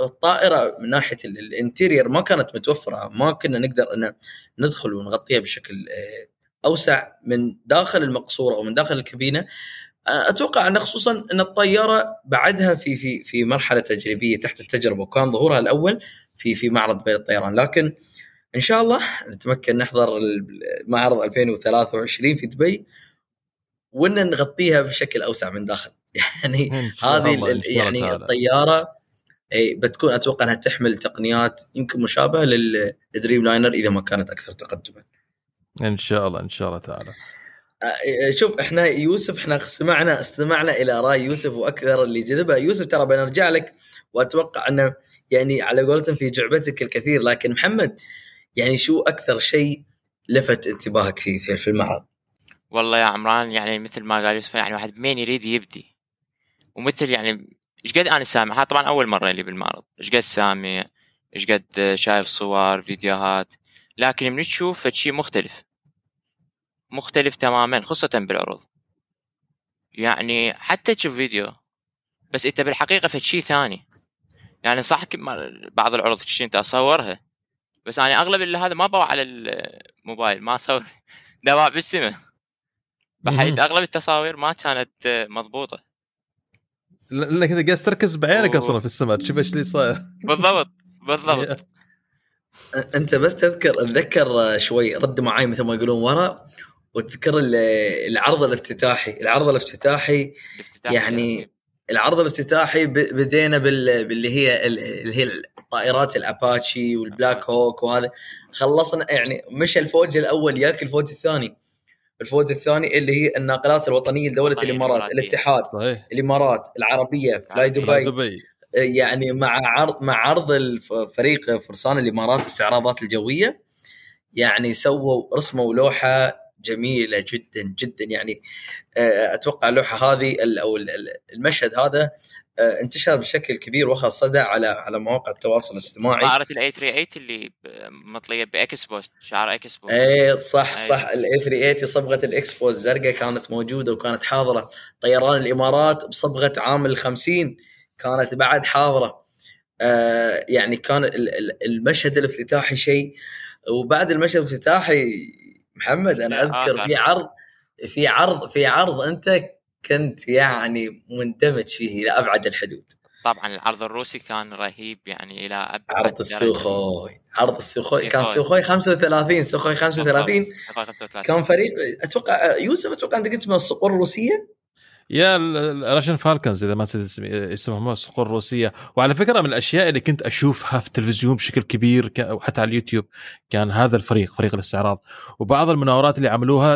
الطائرة من ناحية ال interior ما كانت متوفرة ما كنا نقدر إن ندخل ونغطيها بشكل آه، أوسع من داخل المقصورة أو من داخل الكابينة. أتوقع أن خصوصا أن الطيارة بعدها في في في مرحلة تجريبية تحت التجربة وكان ظهورها الأول في في معرض بين الطيران لكن إن شاء الله نتمكن نحضر معرض 2023 في دبي وإن نغطيها بشكل أوسع من داخل يعني هذه يعني الطيارة إي بتكون أتوقع أنها تحمل تقنيات يمكن مشابهة للدريم لاينر إذا ما كانت أكثر تقدما. إن شاء الله إن شاء الله تعالى. شوف إحنا يوسف إحنا سمعنا استمعنا إلى رأي يوسف وأكثر اللي جذبه. يوسف ترى بنرجع لك وأتوقع أنه يعني على قولتهم في جعبتك الكثير لكن محمد يعني شو أكثر شيء لفت انتباهك في في, المعرض؟ والله يا عمران يعني مثل ما قال يوسف يعني واحد بمين يريد يبدي؟ ومثل يعني إيش قد أنا سامع؟ هذا طبعا أول مرة لي بالمعرض. إيش قد سامع؟ إيش قد شايف صور فيديوهات؟ لكن من تشوف شيء مختلف. مختلف تماما خاصة بالعروض. يعني حتى تشوف فيديو بس إنت بالحقيقة في شيء ثاني. يعني صح بعض العروض أنت أصورها بس أنا أغلب اللي هذا ما بوا على الموبايل ما أصور دواء بالسماء. بحيث أغلب التصاوير ما كانت مضبوطة. لأنك انت قاعد تركز بعينك أصلا في السماء تشوف إيش اللي صاير. بالضبط بالضبط. أنت بس تذكر أتذكر شوي رد معي مثل ما يقولون ورا. وتذكر العرض الافتتاحي. العرض الافتتاحي يعني العرض الافتتاحي بدينا باللي هي اللي هي الطائرات الأباتشي والبلاك هوك وهذا. خلصنا يعني مش الفوج الأول ياك الفوج الثاني. الفوج الثاني اللي هي الناقلات الوطنية لدولة الإمارات الاتحاد صحيح. الإمارات العربية فلاي دبي, دبي. يعني مع عرض مع عرض الفريق فرسان الإمارات استعراضات الجوية يعني سووا رسموا لوحة جميلة جدا جدا. يعني آه، أتوقع اللوحة هذه أو المشهد هذا آه، انتشر بشكل كبير واخذ صدى على على مواقع التواصل الاجتماعي. طائرة ال A 38 اللي مطلية بإكسبو شعار اكسبو اي صح أي. صح. الاي 38 صبغة الاكسبو الزرقاء كانت موجودة وكانت حاضرة. طيران الإمارات بصبغة عام ال 50 كانت بعد حاضرة. آه يعني كان المشهد الافتتاحي شيء. وبعد المشهد الافتتاحي محمد أنا أذكر في عرض في عرض في عرض أنت كنت يعني مندمج فيه إلى أبعد الحدود. طبعا العرض الروسي كان رهيب يعني إلى أبعد عرض السوخوي عرض السوخوي كان سوخوي. 35 سوخوي 35 كان فريق أتوقع يوسف أتوقع أنت قلت اسمه الصقور الروسية؟ يا الراشن فالكنز إذا ما نسيت اسمهم الصقور الروسية. وعلى فكرة من الأشياء اللي كنت أشوفها في التلفزيون بشكل كبير وحتى على اليوتيوب كان هذا الفريق فريق الاستعراض. وبعض المناورات اللي عملوها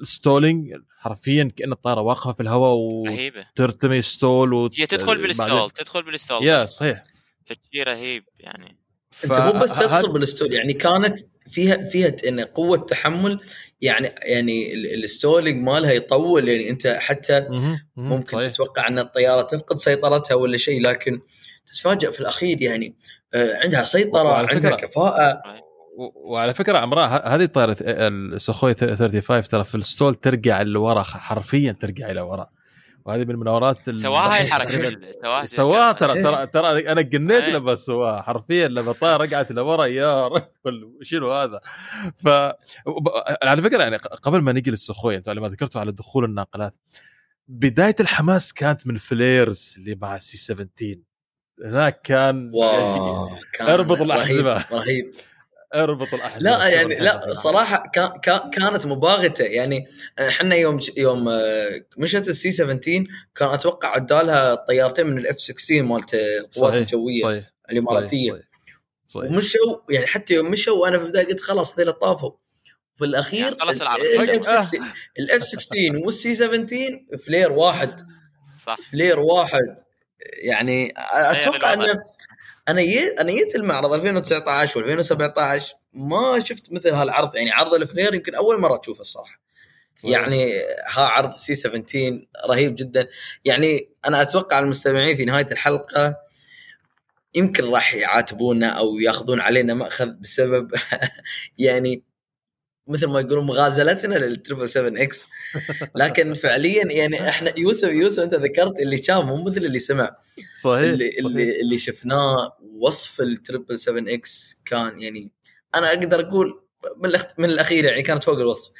ال stalling حرفيا كأن الطائرة واقفة في الهواء وترتمي stall و... هي تدخل بال stall تدخل بال stall يا صحيح. فشي رهيب يعني. ف... انت مو بس تدخل بال stall يعني كانت فيها فيها إن قوة تحمل يعني يعني ال stalling مالها يطول يعني أنت حتى ممكن صحيح. تتوقع أن الطيارة تفقد سيطرتها ولا شيء لكن تتفاجئ في الأخير يعني آه، عندها سيطرة عندها كفاءة وعلى فكرة عمر هذه الطائره السخوي 35 ترى في ال stall ترجع لورا حرفيا ترجع إلى ورا وهذه من المناورات سواها هاي الحركه سواها سواها ترى ترى ترى أنا جنيت لما سواها حرفيا لما الطائره رجعت لورا يا رجل شنو هذا؟ ف على فكرة يعني قبل ما نجي للسخوي أنتم لما ذكرتوا على دخول الناقلات بداية الحماس كانت من flares اللي مع C 17 هناك كان wow كان أربط الأحزمة. رهيب, رهيب. أربط الأحزمة. لا يعني لا صراحة كانت مباغتة. يعني إحنا يوم يوم آه، مشت ال C 17 كان أتوقع عدالها طيارتين من ال F 16 مالت القوات الجوية صحيح الإماراتية. صحيح صحيح. ومشوا يعني حتى يوم مشوا وأنا في البدايه قلت خلاص هذول طافوا. في الأخير يعني خلاص ال F 16 وال C 17 flare واحد. صح. flare واحد. يعني أتوقع إنه أنا ي... أنا جيت المعرض 2019 و2017 ما شفت مثل هالعرض يعني عرض ال flare يمكن أول مرة اشوفه الصراحة. يعني ها عرض C 17 رهيب جدا. يعني أنا أتوقع المستمعين في نهاية الحلقة يمكن راح يعاتبونا أو ياخذون علينا مأخذ بسبب يعني مثل ما يقولون مغازلتنا لل triple 7 X لكن فعليا يعني إحنا يوسف يوسف أنت ذكرت اللي شاف مو مثل اللي سمع. صحيح اللي صحيح. اللي, اللي شفناه وصف ال triple 7 X كان يعني أنا أقدر أقول من من الأخير يعني كانت فوق الوصف.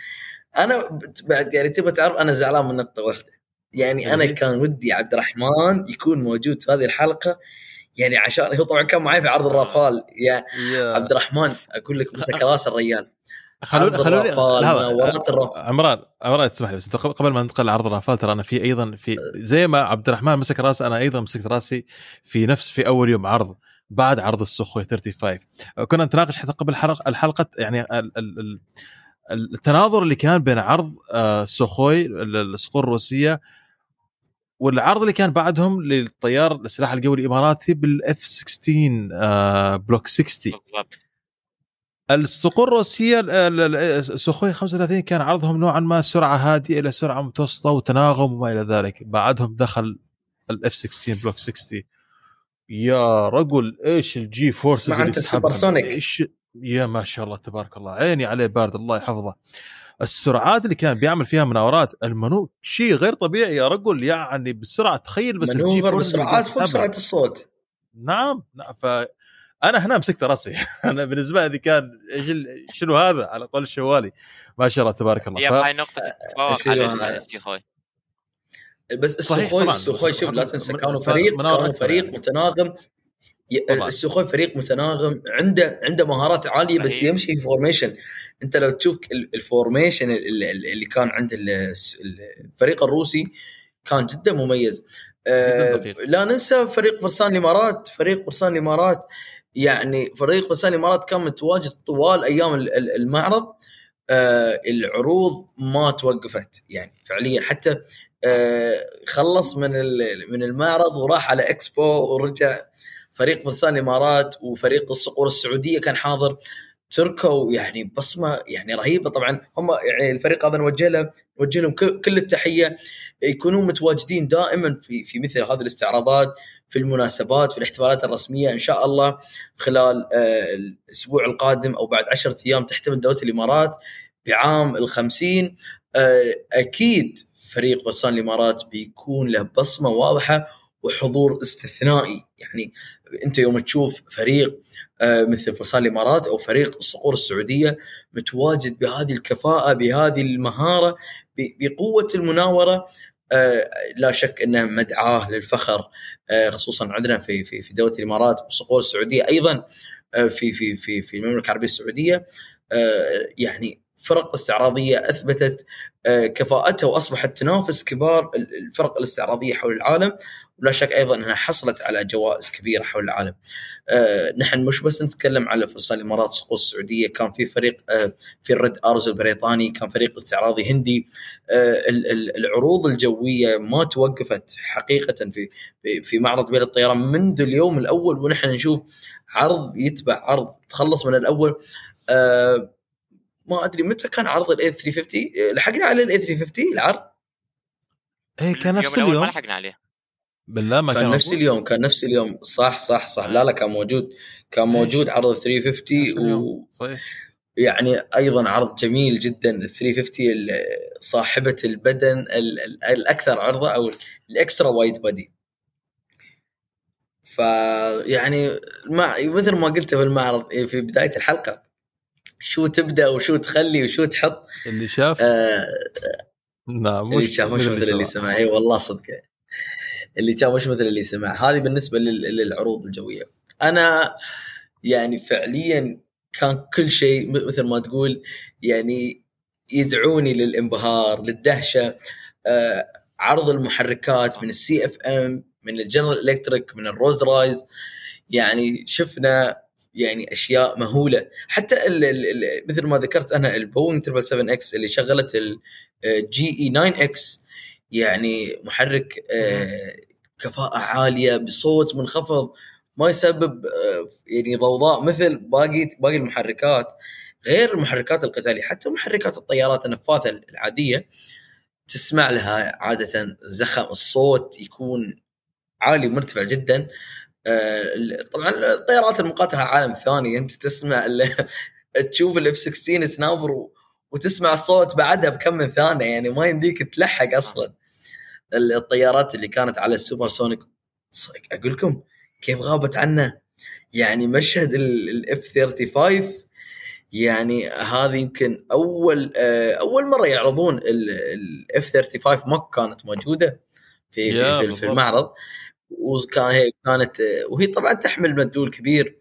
أنا بعد يعني تبغى تعرف أنا زعلان من نقطة واحدة. يعني أنا كان ودي عبد الرحمن يكون موجود في هذه الحلقة. يعني عشان هو طبعا كان معي في عرض الرافال. يا عبد الرحمن أقول لك مسك رأس الريال. خلوني خلوني عمران عمران تسمح لي بس قبل ما ننتقل لعرض الرافال ترى أنا في أيضا في زي ما عبد الرحمن مسك رأسي أنا أيضا مسكت رأسي في نفس في أول يوم عرض بعد عرض السخوي 35 كنا نتناقش حتى قبل الحلقة الحلقة يعني التناظر اللي كان بين عرض السخوي آه، الصقور الروسية والعرض اللي كان بعدهم للطيار السلاح القوي الإماراتي بالإف 16 بلوك 60 بالضبط. الصقور الروسيه ال- ال- ال- السخوي 35 كان عرضهم نوعا ما سرعة هادئة إلى سرعة متوسطة وتناغم وما إلى ذلك بعدهم دخل ال F 16 block 60 يا رجل إيش ال G اللي أنت تسحبهم. ال supersonic. إيش يا ما شاء الله تبارك الله عيني عليه باردة الله يحفظه السرعات اللي كان بيعمل فيها مناورات المنو شيء غير طبيعي يا رجل يعني بسرعة تخيل بس maneuver بسرعات فوق. سرعة الصوت نعم نعم ف أنا هنا مسكت رأسي أنا بالنسبة لي كان شنو هذا على قول الشوالي ما شاء الله تبارك الله ف... هاي. السيخوي بس السخوي. السخوي شوف لا تنسى كانوا فريق كانوا فريق. متناغم. السخوي فريق متناغم عنده عنده مهارات عالية بس. يمشي في formation أنت لو تشوف ال- ال formation ال- ال- اللي كان عند الفريق الروسي كان جدا مميز آه،. لا ننسى فريق فرسان الإمارات فريق فرسان الإمارات يعني فريق فرسان الامارات كان متواجد طوال أيام ال- ال- المعرض آه، العروض ما توقفت. يعني فعليا حتى آه، خلص من من المعرض وراح على إكسبو ورجع. فريق فرسان الامارات وفريق الصقور السعودية كان حاضر. تركوا يعني بصمة يعني رهيبة. طبعا هم يعني الفريق هذا نوجه له نوجه لهم كل التحية. يكونون متواجدين دائما في في مثل هذه الاستعراضات. في المناسبات في الاحتفالات الرسمية إن شاء الله خلال آه، الأسبوع القادم أو بعد عشرة أيام تحتفل دولة الإمارات بعام الخمسين. آه، أكيد فريق فرسان الإمارات بيكون له بصمة واضحة وحضور استثنائي. يعني أنت يوم تشوف فريق آه، مثل فرسان الإمارات أو فريق الصقور السعودية متواجد بهذه الكفاءة بهذه المهارة بقوة المناورة لا شك إنها مدعاة للفخر آه، خصوصا عندنا في في في دولة الإمارات والصقور السعودية أيضا آه، في في في في المملكة العربية السعودية آه، يعني فرق استعراضية أثبتت آه، كفاءتها وأصبحت تنافس كبار ال- الفرق الاستعراضية حول العالم. ولا شك أيضا أنها حصلت على جوائز كبيرة حول العالم. آه، نحن مش بس نتكلم على فرسان الإمارات الصقور السعودية كان في فريق آه، في الريد أرز البريطاني كان فريق استعراضي هندي. آه، ال- ال- العروض الجوية ما توقفت حقيقة في في- معرض دبي للطيران منذ اليوم الأول ونحن نشوف عرض يتبع عرض تخلص من الأول. آه، ما أدري متى كان عرض ال A 350 آه، لحقنا على ال A 350 العرض؟ إيه كان نفس الأول ما اليوم. لحقنا عليه. بالله ما كان كان نفس؟ اليوم كان نفس اليوم. صح صح صح. لا لا كان موجود. كان موجود عرض ال 350 نفس اليوم. و صحيح. يعني أيضا عرض جميل جدا. ال 350 ال- صاحبة البدن ال- ال- الأكثر عرضة أو الاكسترا وايد بادي فيعني ما مثل ما قلت في المعرض في بداية الحلقة شو تبدأ وشو تخلي وشو تحط. اللي شاف. آه نعم اللي شاف مش مثل اللي سمع. إي والله صدق. اللي شاف مش مثل اللي سمع. هذه بالنسبة لل- للعروض الجوية. أنا يعني فعليا كان كل شيء مثل ما تقول يعني يدعوني للانبهار للدهشة. آه عرض المحركات من ال CFM من ال General Electric من ال Rolls Royce يعني شفنا يعني أشياء مهولة. حتى ال ال ال مثل ما ذكرت أنا البوينج 777 X اللي شغلت ال GE 9 X يعني محرك آه، كفاءة عالية بصوت منخفض ما يسبب آه، يعني ضوضاء مثل باقي باقي المحركات. غير المحركات القتاليه حتى محركات الطيارات النفاثة العادية تسمع لها عادة زخم الصوت يكون عالي مرتفع جدا. آه، طبعا الطيارات المقاتلة عالم ثاني أنت تسمع تشوف الاف 16 تناظر وتسمع الصوت بعدها بكم من ثانية يعني ما يمديك تلحق أصلا. الطيارات اللي كانت على ال supersonic. أقول لكم كيف غابت عنا يعني مشهد ال F 35 يعني هذه يمكن أول آه، أول مرة يعرضون ال F 35 ما كانت موجودة في في, في. المعرض. وكان هي كانت آه، وهي طبعا تحمل مدلول كبير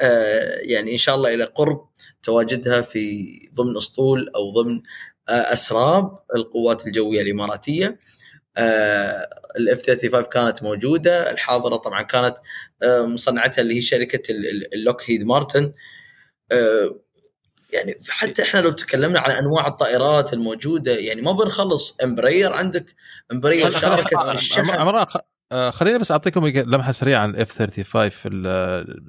آه، يعني إن شاء الله إلى قرب تواجدها في ضمن أسطول أو ضمن أسراب القوات الجوية الإماراتية. ال F 35 كانت موجودة. الحاضرة طبعا كانت آه، مصنعتها اللي هي شركة ال- ال- اللوكهيد مارتن. آه، يعني حتى إحنا لو تكلمنا عن أنواع الطائرات الموجودة يعني ما بنخلص امبرير عندك امبرير شاركت في الشحن. آه خليني بس أعطيكم لمحة سريعة عن ال F 35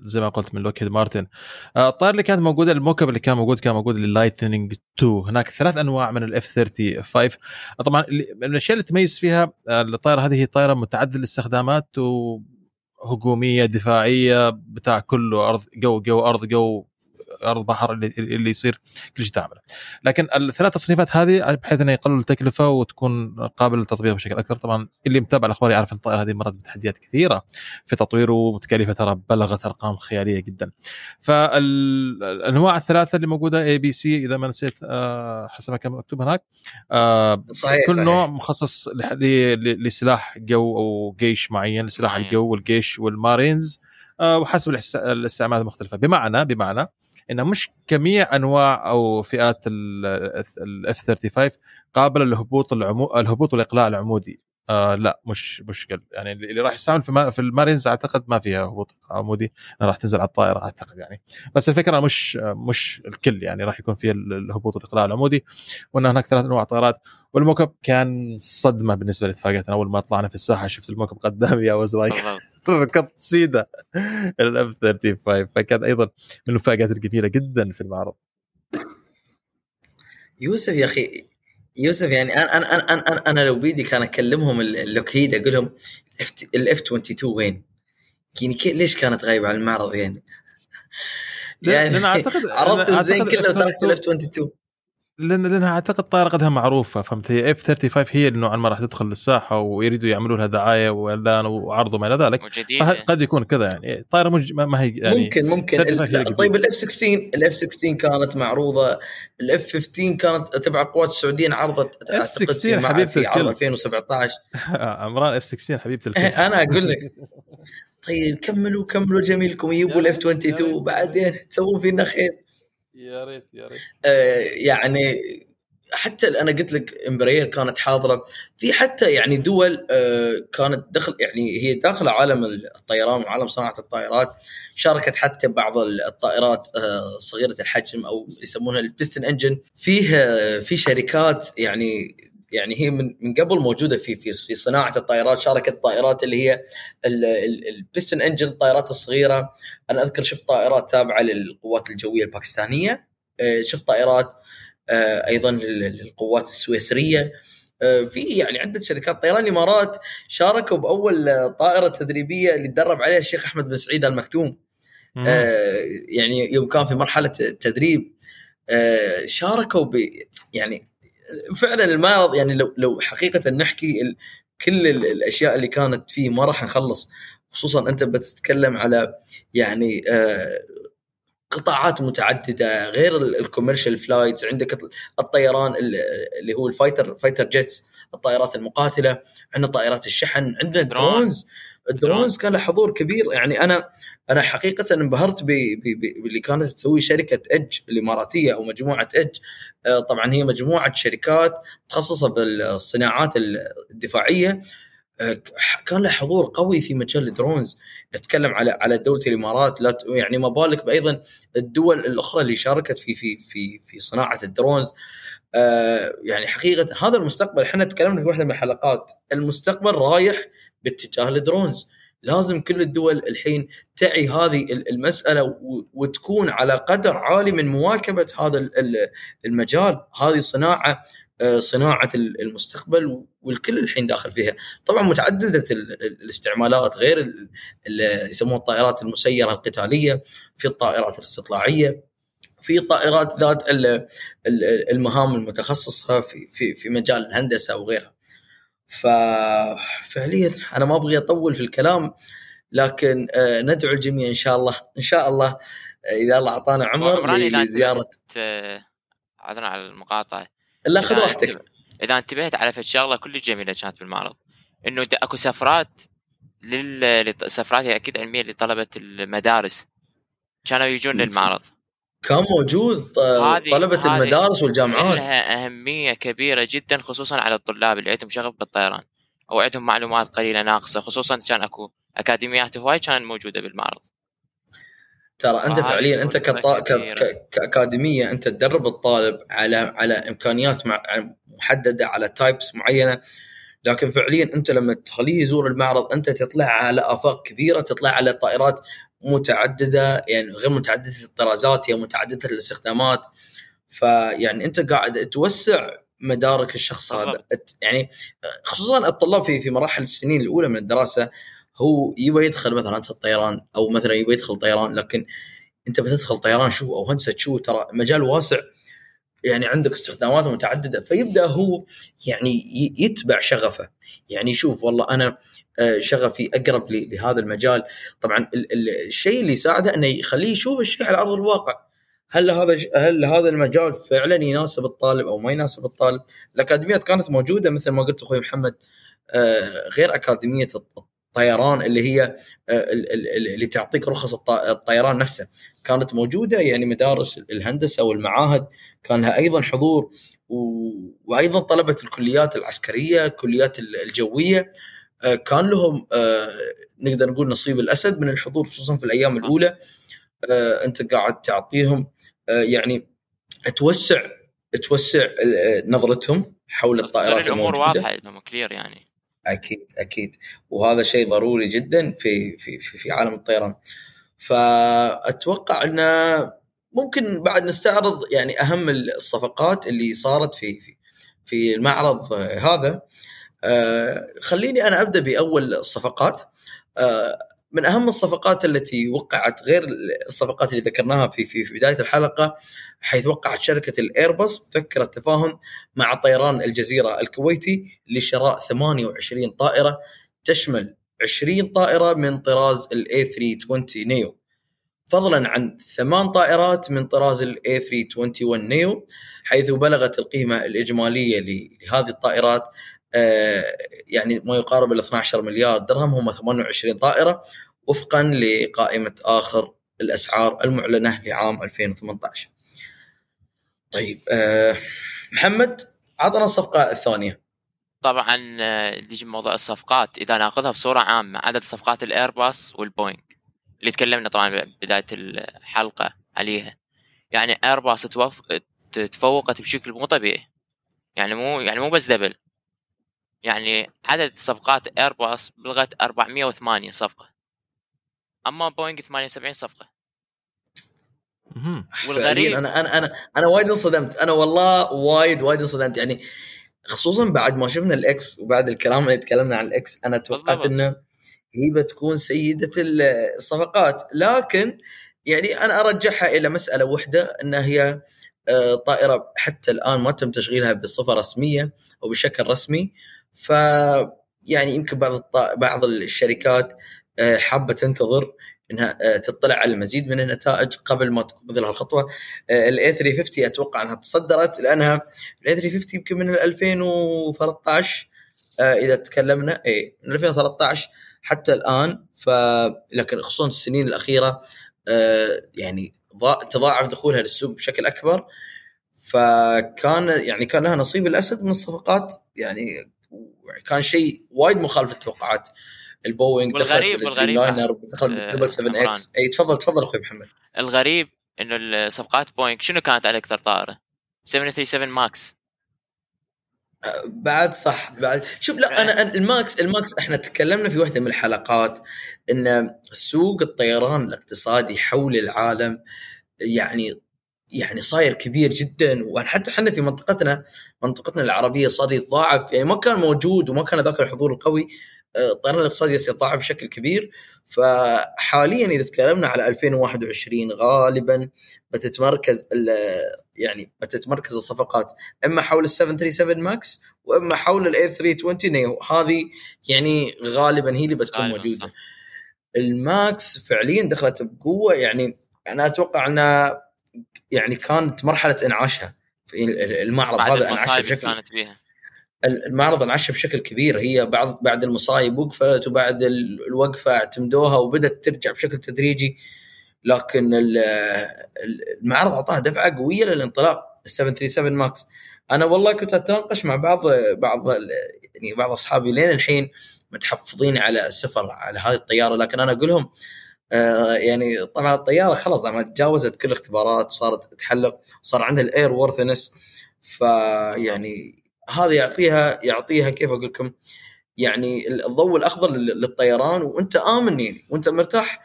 زي ما قلت من لوكهيد مارتن آه الطائره اللي كانت موجودة الموكب اللي كان موجود كان موجود لل Lightning 2 هناك ثلاث أنواع من ال F 35 طبعا من الأشياء اللي تميز فيها آه الطائرة هذه هي طائرة متعددة الاستخدامات وهجومية دفاعية بتاع كله ارض جو جو أرض جو أرض بحر اللي, اللي يصير كل شيء تعمله. لكن الثلاث تصنيفات هذه بحيث إنه يقلل التكلفة وتكون قابله للتطبيق بشكل أكثر. طبعا اللي متابع الأخبار يعرف إن الطائره هذه مرت بتحديات كثيرة في تطويره وتكاليفها ترى بلغت أرقام خيالية جدا. فالأنواع الثلاثة اللي موجودة A B C إذا ما نسيت آه، حسب ما كان مكتوب هناك آه، صحيح كل صحيح. نوع مخصص لسلاح جو أو جيش معين لسلاح الجو والجيش والمارينز آه، وحسب الاستعمالات المختلفة. بمعنى بمعنى إنه مش جميع أنواع أو فئات ال F 35 قابلة للهبوط العمو... الهبوط والاقلاع العمودي. آه لا مش مشكل يعني اللي راح يستعمل في, ما في المارينز أعتقد ما فيها هبوط عمودي. راح تنزل على الطائرة أعتقد يعني. بس الفكرة مش مش الكل يعني راح يكون فيه الهبوط والإقلاع العمودي. وإن هناك ثلاث أنواع طائرات. والموكب كان صدمة بالنسبة لاتفاقاتنا أول ما طلعنا في الساحة شفت الموكب قدامي يا ركضت سيده ال F 35 فكان أيضا من المفاجآت الجميلة جدا في المعرض يوسف يا أخي يوسف يعني أنا أنا أنا أنا, أنا لو بيدي كان أكلمهم ال Lockheed أقول لهم ال F 22 وين؟ يعني ليش كانت غايبة عن المعرض يعني؟ يعني أنا أعتقد عرضت الزين كله وتركت ال F 22 لأن لأنها أعتقد طائره قدها معروفة فهمت هي F 35 هي اللي نوعا ما راح تدخل للساحة ويريدوا يعملوا لها دعاية وإعلان وعرض وما إلى ذلك. قد يكون كذا يعني. طائره مج... ما هي يعني ممكن ممكن. طيب ال F 16 ال F 16 كانت معروضة. ال F 15 كانت تبع القوات السعوديه عرضت F 16 حبيبه في عرض 2017 عمران F 16 حبيبة الكل. أنا أقول لك. طيب كملوا كملوا جميلكم. يجيبوا ال F 22 وبعدين تسوون فينا خير. يا ريت يا ريت. آه يعني حتى أنا قلت لك Embraer كانت حاضرة. في حتى يعني دول آه كانت دخل يعني هي داخله عالم الطيران وعالم صناعة الطائرات. شاركت حتى بعض الطائرات آه صغيرة الحجم أو يسمونها ال piston engine فيه في شركات يعني يعني هي من من قبل موجودة في في في صناعة الطائرات شاركت الطائرات اللي هي ال piston engine الطائرات الصغيره أنا أذكر شفت طائرات تابعة للقوات الجوية الباكستانية. آه، شفت طائرات آه، أيضا للقوات السويسرية. آه، في يعني عدة شركات طيران الإمارات شاركوا بأول طائرة تدريبية اللي تدرب عليها الشيخ أحمد بن سعيد المكتوم. يعني يوم كان في مرحلة تدريب شاركوا ب يعني فعلا المعرض يعني لو لو حقيقة نحكي كل الأشياء اللي كانت فيه ما راح نخلص. خصوصا أنت بتتكلم على يعني آه، قطاعات متعددة غير ال commercial flights عندك الطيران اللي هو ال fighter fighter jets الطائرات المقاتلة عندنا طائرات الشحن عندنا drones ال drones كان له حضور كبير. يعني أنا أنا حقيقة انبهرت باللي كانت تسوي شركة EDGE الإماراتية أو مجموعة EDGE آه، طبعا هي مجموعة شركات متخصصه بالصناعات الدفاعية. آه، كان له حضور قوي في مجال ال drones. اتكلم على على دولة الإمارات. لا يعني ما بالك بايضا الدول الأخرى اللي شاركت في في في في صناعة ال drones. آه يعني حقيقة هذا المستقبل إحنا تكلمنا في واحدة من الحلقات المستقبل رايح باتجاه ال drones. لازم كل الدول الحين تعي هذه المسألة وتكون على قدر عالي من مواكبة هذا المجال. هذه صناعة آه، صناعة المستقبل والكل الحين داخل فيها. طبعا متعددة الاستعمالات غير اللي يسموها الطائرات المسيرة القتالية في الطائرات الاستطلاعية. في طائرات ذات المهام المتخصصة في في في مجال الهندسة وغيرها. ففعليا أنا ما أبغي أطول في الكلام لكن آه، ندعو الجميع إن شاء الله إن شاء الله آه، إذا الله أعطانا عمر لزيارة. آه، عذرا على المقاطعة. لا خذ راحتك. إذا انتبهت على شغله كل جميله كانت بالمعرض. إنه أكو سفرات للسفرات أكيد علمية لطلبة المدارس. كانوا يجون للمعرض. كان موجود طلبة المدارس والجامعات. لها أهمية كبيرة جدا خصوصا على الطلاب اللي عندهم شغف بالطيران أو عندهم معلومات قليلة ناقصة خصوصا كان أكو أكاديميات هواي كانت موجودة بالمعرض. ترى أنت فعليا أنت كطا... ك... ك... كأكاديمية أنت تدرب الطالب على على إمكانيات مع... محددة على تايبس معينة لكن فعليا أنت لما تخليه يزور المعرض أنت تطلع على آفاق كبيرة تطلع على طائرات متعددة يعني غير متعددة الطرازات هي متعددة الاستخدامات. فيعني أنت قاعد توسع مدارك الشخص هذا. يعني خصوصا الطلاب في في مراحل السنين الأولى من الدراسة هو يبغى يدخل مثلا هندسه طيران أو مثلا يبغى يدخل طيران لكن أنت بتدخل طيران شو؟ أو هندسة شو؟ ترى مجال واسع يعني عندك استخدامات متعددة. فيبدأ هو يعني يتبع شغفه. يعني يشوف والله أنا شغفي أقرب لهذا المجال. طبعا الشيء اللي يساعده إنه يخليه يشوف الشيء على أرض الواقع. هل هذا هل هذا المجال فعلا يناسب الطالب أو ما يناسب الطالب؟ الأكاديميات كانت موجودة مثل ما قلت أخوي محمد آه، غير أكاديمية الطيران اللي هي آه، اللي تعطيك رخص الطيران نفسه. كانت موجودة يعني مدارس الهندسة والمعاهد. كان لها أيضا حضور وأيضا طلبه الكليات العسكرية الكليات الجوية. آه، كان لهم نقدر نقول نصيب الأسد من الحضور خصوصا في الأيام الأولى. أنت قاعد تعطيهم آه، يعني توسع توسع آه، نظرتهم حول الطائرات الأمور واضحة إنهم كلير يعني. أكيد أكيد. وهذا شيء ضروري جدا في في في, في عالم الطيران. فأتوقع ان ممكن بعد نستعرض يعني أهم الصفقات اللي صارت في في في المعرض هذا. خليني أنا أبدأ بأول الصفقات. من أهم الصفقات التي وقعت غير الصفقات اللي ذكرناها في في, في بداية الحلقة حيث وقعت شركة الايرباص مذكره تفاهم مع طيران الجزيرة الكويتي لشراء 28 طائرة تشمل 20 طائرة من طراز ال A 320 neo فضلا عن ثمان طائرات من طراز ال A 321 neo حيث بلغت القيمة الإجمالية لهذه الطائرات آه، يعني ما يقارب ال 12 مليار درهم هم 28 طائرة وفقا لقائمة آخر الأسعار المعلنة لعام 2018. طيب آه، محمد عطنا الصفقة الثانية. طبعا آه، نجي موضوع الصفقات إذا نأخذها بصورة عامة عدد صفقات الايرباص والبوينغ اللي تكلمنا طبعا بداية الحلقة عليها يعني ايرباص تفوقت بشكل مو طبيعي يعني مو يعني مو بس double يعني عدد صفقات ايرباص بلغت 408 صفقة. أما بوينغ 78 صفقة. والغريب أنا أنا أنا أنا وايد انصدمت. أنا والله وايد وايد انصدمت. يعني خصوصا بعد ما شفنا ال X وبعد الكلام اللي تكلمنا عن ال X أنا توقعت إنه هي بتكون سيدة الصفقات. لكن يعني أنا ارجعها إلى مسألة واحدة انها هي آه، طائرة حتى الآن ما تم تشغيلها بصفه رسمية أو بشكل رسمي. ف يعني يمكن بعض بعض الشركات آه، حابة تنتظر إنها آه، تطلع على المزيد من النتائج قبل ما تكون مثل هالخطوة. ال A 350 أتوقع أنها تصدرت لأنها ال A 350 يمكن من 2013 آه، إذا تكلمنا A من 2013 حتى الآن. ف لكن خصوصا السنين الأخيرة يعني تضاعف دخولها للسوق بشكل أكبر. فكان يعني كان لها نصيب الأسد من الصفقات يعني كان شيء وايد مخالف التوقعات البوينغ والغريب دخل والغريب لاينر دخل بالتربل 7 إكس. إي تفضل تفضل أخوي محمد. الغريب إنه الصفقات بوينغ شنو كانت على أكثر طائره؟ 737 ماكس. أه، بعد صح بعد. شوف لا أنا الماكس الماكس إحنا تكلمنا في واحدة من الحلقات إن سوق الطيران الاقتصادي حول العالم يعني يعني صاير كبير جدا وحتى إحنا في منطقتنا منطقتنا العربية صار يتضاعف يعني ما كان موجود وما كان ذاك الحضور القوي آه، الطيران الاقتصادي يتضاعف بشكل كبير. فحاليا إذا تكلمنا على 2021 غالبا بتتمركز يعني بتتمركز الصفقات إما حول ال 737 Max وإما حول ال A320neo. هذه يعني غالبا هي اللي بتكون موجودة. صح. ال Max فعليا دخلت بقوة يعني أنا أتوقع انها يعني كانت مرحلة إنعاشها. في المعرض هذا إنعاش بشكل كانت بيها المعرض انعش بشكل كبير. هي بعد بعد المصايب وقفت وبعد الوقفة اعتمدوها وبدأت ترجع بشكل تدريجي. لكن المعرض أعطاها دفعة قوية للانطلاق ال 737 ماكس أنا والله كنت أتناقش مع بعض بعض يعني بعض أصحابي لين الحين متحفظين على السفر على هذه الطيارة. لكن أنا أقول لهم آه، يعني طبعا الطيارة خلاص لما تجاوزت كل الاختبارات وصارت تحلق صار عندها ال airworthiness فيعني هذا يعطيها يعطيها كيف أقول لكم يعني الضوء الأخضر للطيران وأنت آمن يعني وأنت مرتاح.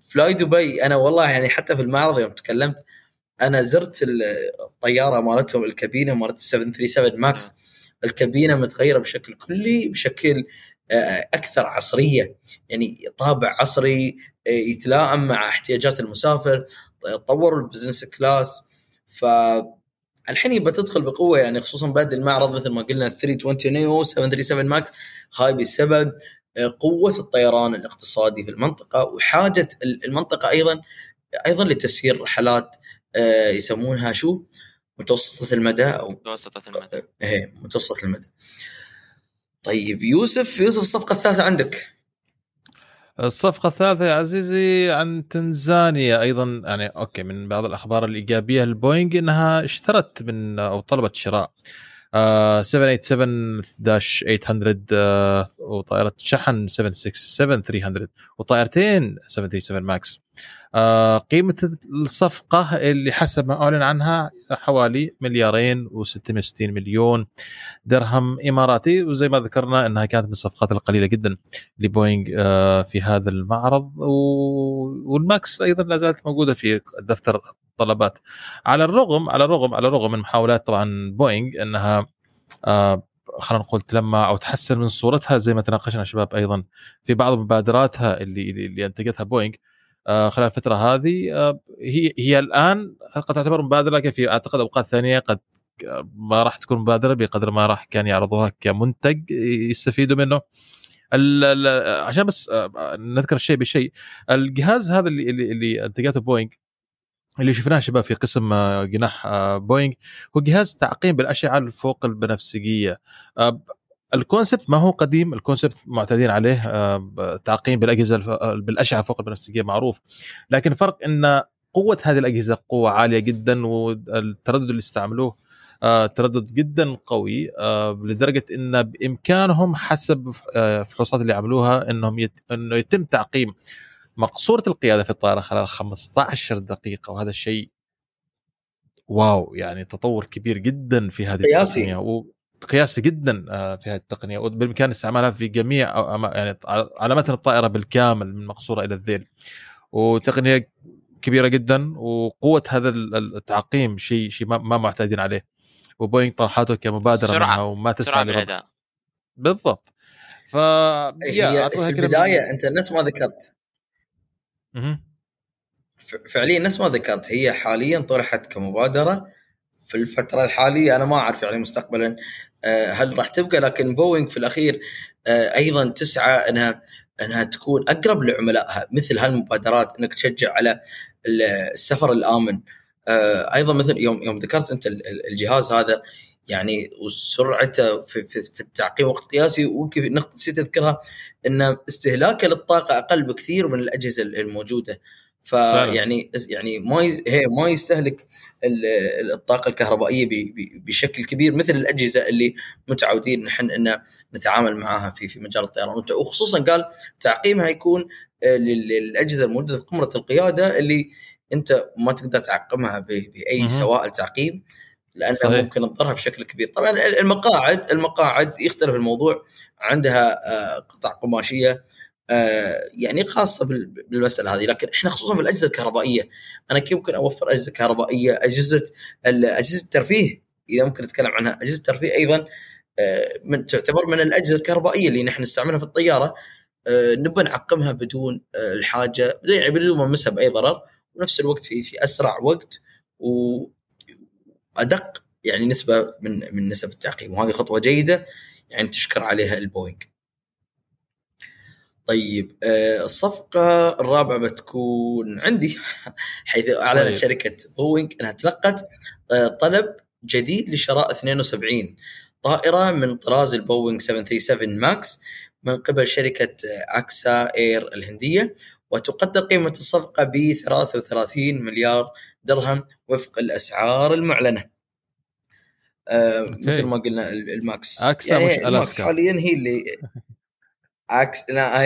فلاي دبي أنا والله يعني حتى في المعرض يوم تكلمت أنا زرت الطيارة مالتهم الكابينة مالت 737 Max الكابينة متغيرة بشكل كلي بشكل آه، أكثر عصرية يعني طابع عصري آه، يتلائم مع احتياجات المسافر طوروا ال business class. ف الحين يبى تدخل بقوة يعني خصوصا بعد المعرض مثل ما قلنا 320neo 737 Max هاي بسبب آه، قوة الطيران الاقتصادي في المنطقة وحاجة المنطقة أيضا أيضا لتسيير رحلات يسمونها شو؟ متوسطة المدى أو متوسطة المدى. إيه متوسطة المدى. طيب يوسف يوسف الصفقة الثالثة عندك. الصفقة الثالثة يا عزيزي عن تنزانيا أيضا يعني okay من بعض الأخبار الإيجابية للبوينغ إنها اشترت من أو طلبت شراء 787 800 آه وطائرة شحن 767 300 وطائرتين 737 Max آه قيمة الصفقة اللي حسب ما أعلن عنها حوالي مليارين و660 مليون درهم إماراتي وزي ما ذكرنا أنها كانت من الصفقات القليلة جدا لبوينغ آه في هذا المعرض. وال Max أيضا لا زالت موجودة في دفتر الطلبات. على الرغم على الرغم على الرغم من محاولات طبعا بوينغ أنها آه خلينا نقول تلمع أو تحسن من صورتها زي ما تناقشنا شباب أيضا في بعض مبادراتها اللي اللي أنتجتها بوينغ. خلال الفترة هذه آه، هي هي الآن قد تعتبر مبادرة لكن في أعتقد أوقات ثانية قد ما راح تكون مبادرة بقدر ما راح كان يعرضوها كمنتج يستفيدوا منه. عشان بس آه، نذكر الشيء بشيء الجهاز هذا اللي اللي, اللي انتجته بوينغ اللي شفناه شباب في قسم جناح بوينغ هو جهاز تعقيم بالأشعة الفوق البنفسجية. ال concept ما هو قديم ال concept معتادين عليه آه، تعقيم بالأجهزة بالأشعة فوق البنفسجيه معروف. لكن الفرق إن قوة هذه الأجهزة قوة عالية جدا والتردد اللي استعملوه آه، تردد جدا قوي آه، لدرجة إن بإمكانهم حسب الفحوصات اللي عملوها إنهم يت... إنه يتم تعقيم مقصورة القيادة في الطائرة خلال 15 دقيقة وهذا الشيء واو يعني تطور كبير جدا في هذه قياسي. قياسي جدا آه، في هذه التقنية وبالإمكان استعمالها في جميع يعني على متن الطائرة بالكامل من المقصوره إلى الذيل. وتقنية كبيرة جدا وقوة هذا التعقيم شيء شيء ما معتادين عليه. وبوينغ طرحته كمبادرة سرعة. منها وما تسعى بالاداء بالضبط. ف هي في البداية أنت نفس ما ذكرت. فعليا نفس ما ذكرت. هي حاليا طرحت كمبادرة في الفترة الحالية أنا ما أعرف يعني مستقبلا آه، هل راح تبقى؟ لكن بوينغ في الأخير آه، أيضا تسعى إنها إنها تكون أقرب لعملائها مثل هالمبادرات إنك تشجع على السفر الآمن. آه، أيضا مثل يوم يوم ذكرت أنت الجهاز هذا يعني وسرعته في, في, في التعقيم وقت قياسي ويمكن نقطه نسيت أذكرها إن استهلاكه للطاقة أقل بكثير من الأجهزة الموجودة. فيعني يعني ما هي ما يستهلك الطاقة الكهربائية بشكل كبير مثل الأجهزة اللي متعودين نحن إن نتعامل معها في في مجال الطيران. وخصوصا قال تعقيمها يكون آه، للأجهزة الموجودة في قمرة القيادة اللي أنت ما تقدر تعقمها بأي سوائل تعقيم لأنها صحيح. ممكن تضرها بشكل كبير. طبعا المقاعد المقاعد يختلف الموضوع. عندها آه، قطع قماشية يعني خاصة بالمسألة هذه. لكن إحنا خصوصا في الأجهزة الكهربائية أنا كيف ممكن أوفر أجهزة كهربائية؟ أجهزة أجهزة الترفيه إذا ممكن نتكلم عنها. أجهزة الترفيه أيضا آه، من تعتبر من الأجهزة الكهربائية اللي نحن نستعملها في الطيارة. آه، نبى نعقمها بدون الحاجة يعني بدون ما نمسها بأي ضرر. ونفس الوقت في في أسرع وقت وادق يعني نسبة من من نسب التعقيم. وهذه خطوة جيدة يعني تشكر عليها البوينغ. طيب آه، الصفقة الرابعة بتكون عندي حيث أعلنت طيب. شركة بوينغ أنها تلقت آه، طلب جديد لشراء 72 طائرة من طراز البوينغ 737 Max من قبل شركة أكاسا إير الهندية وتقدر قيمة الصفقة ب 33 مليار درهم وفق الأسعار المعلنة. آه مثل ما قلنا ال Max أكاسا يعني مش ال Max حاليا هي اللي عكس لا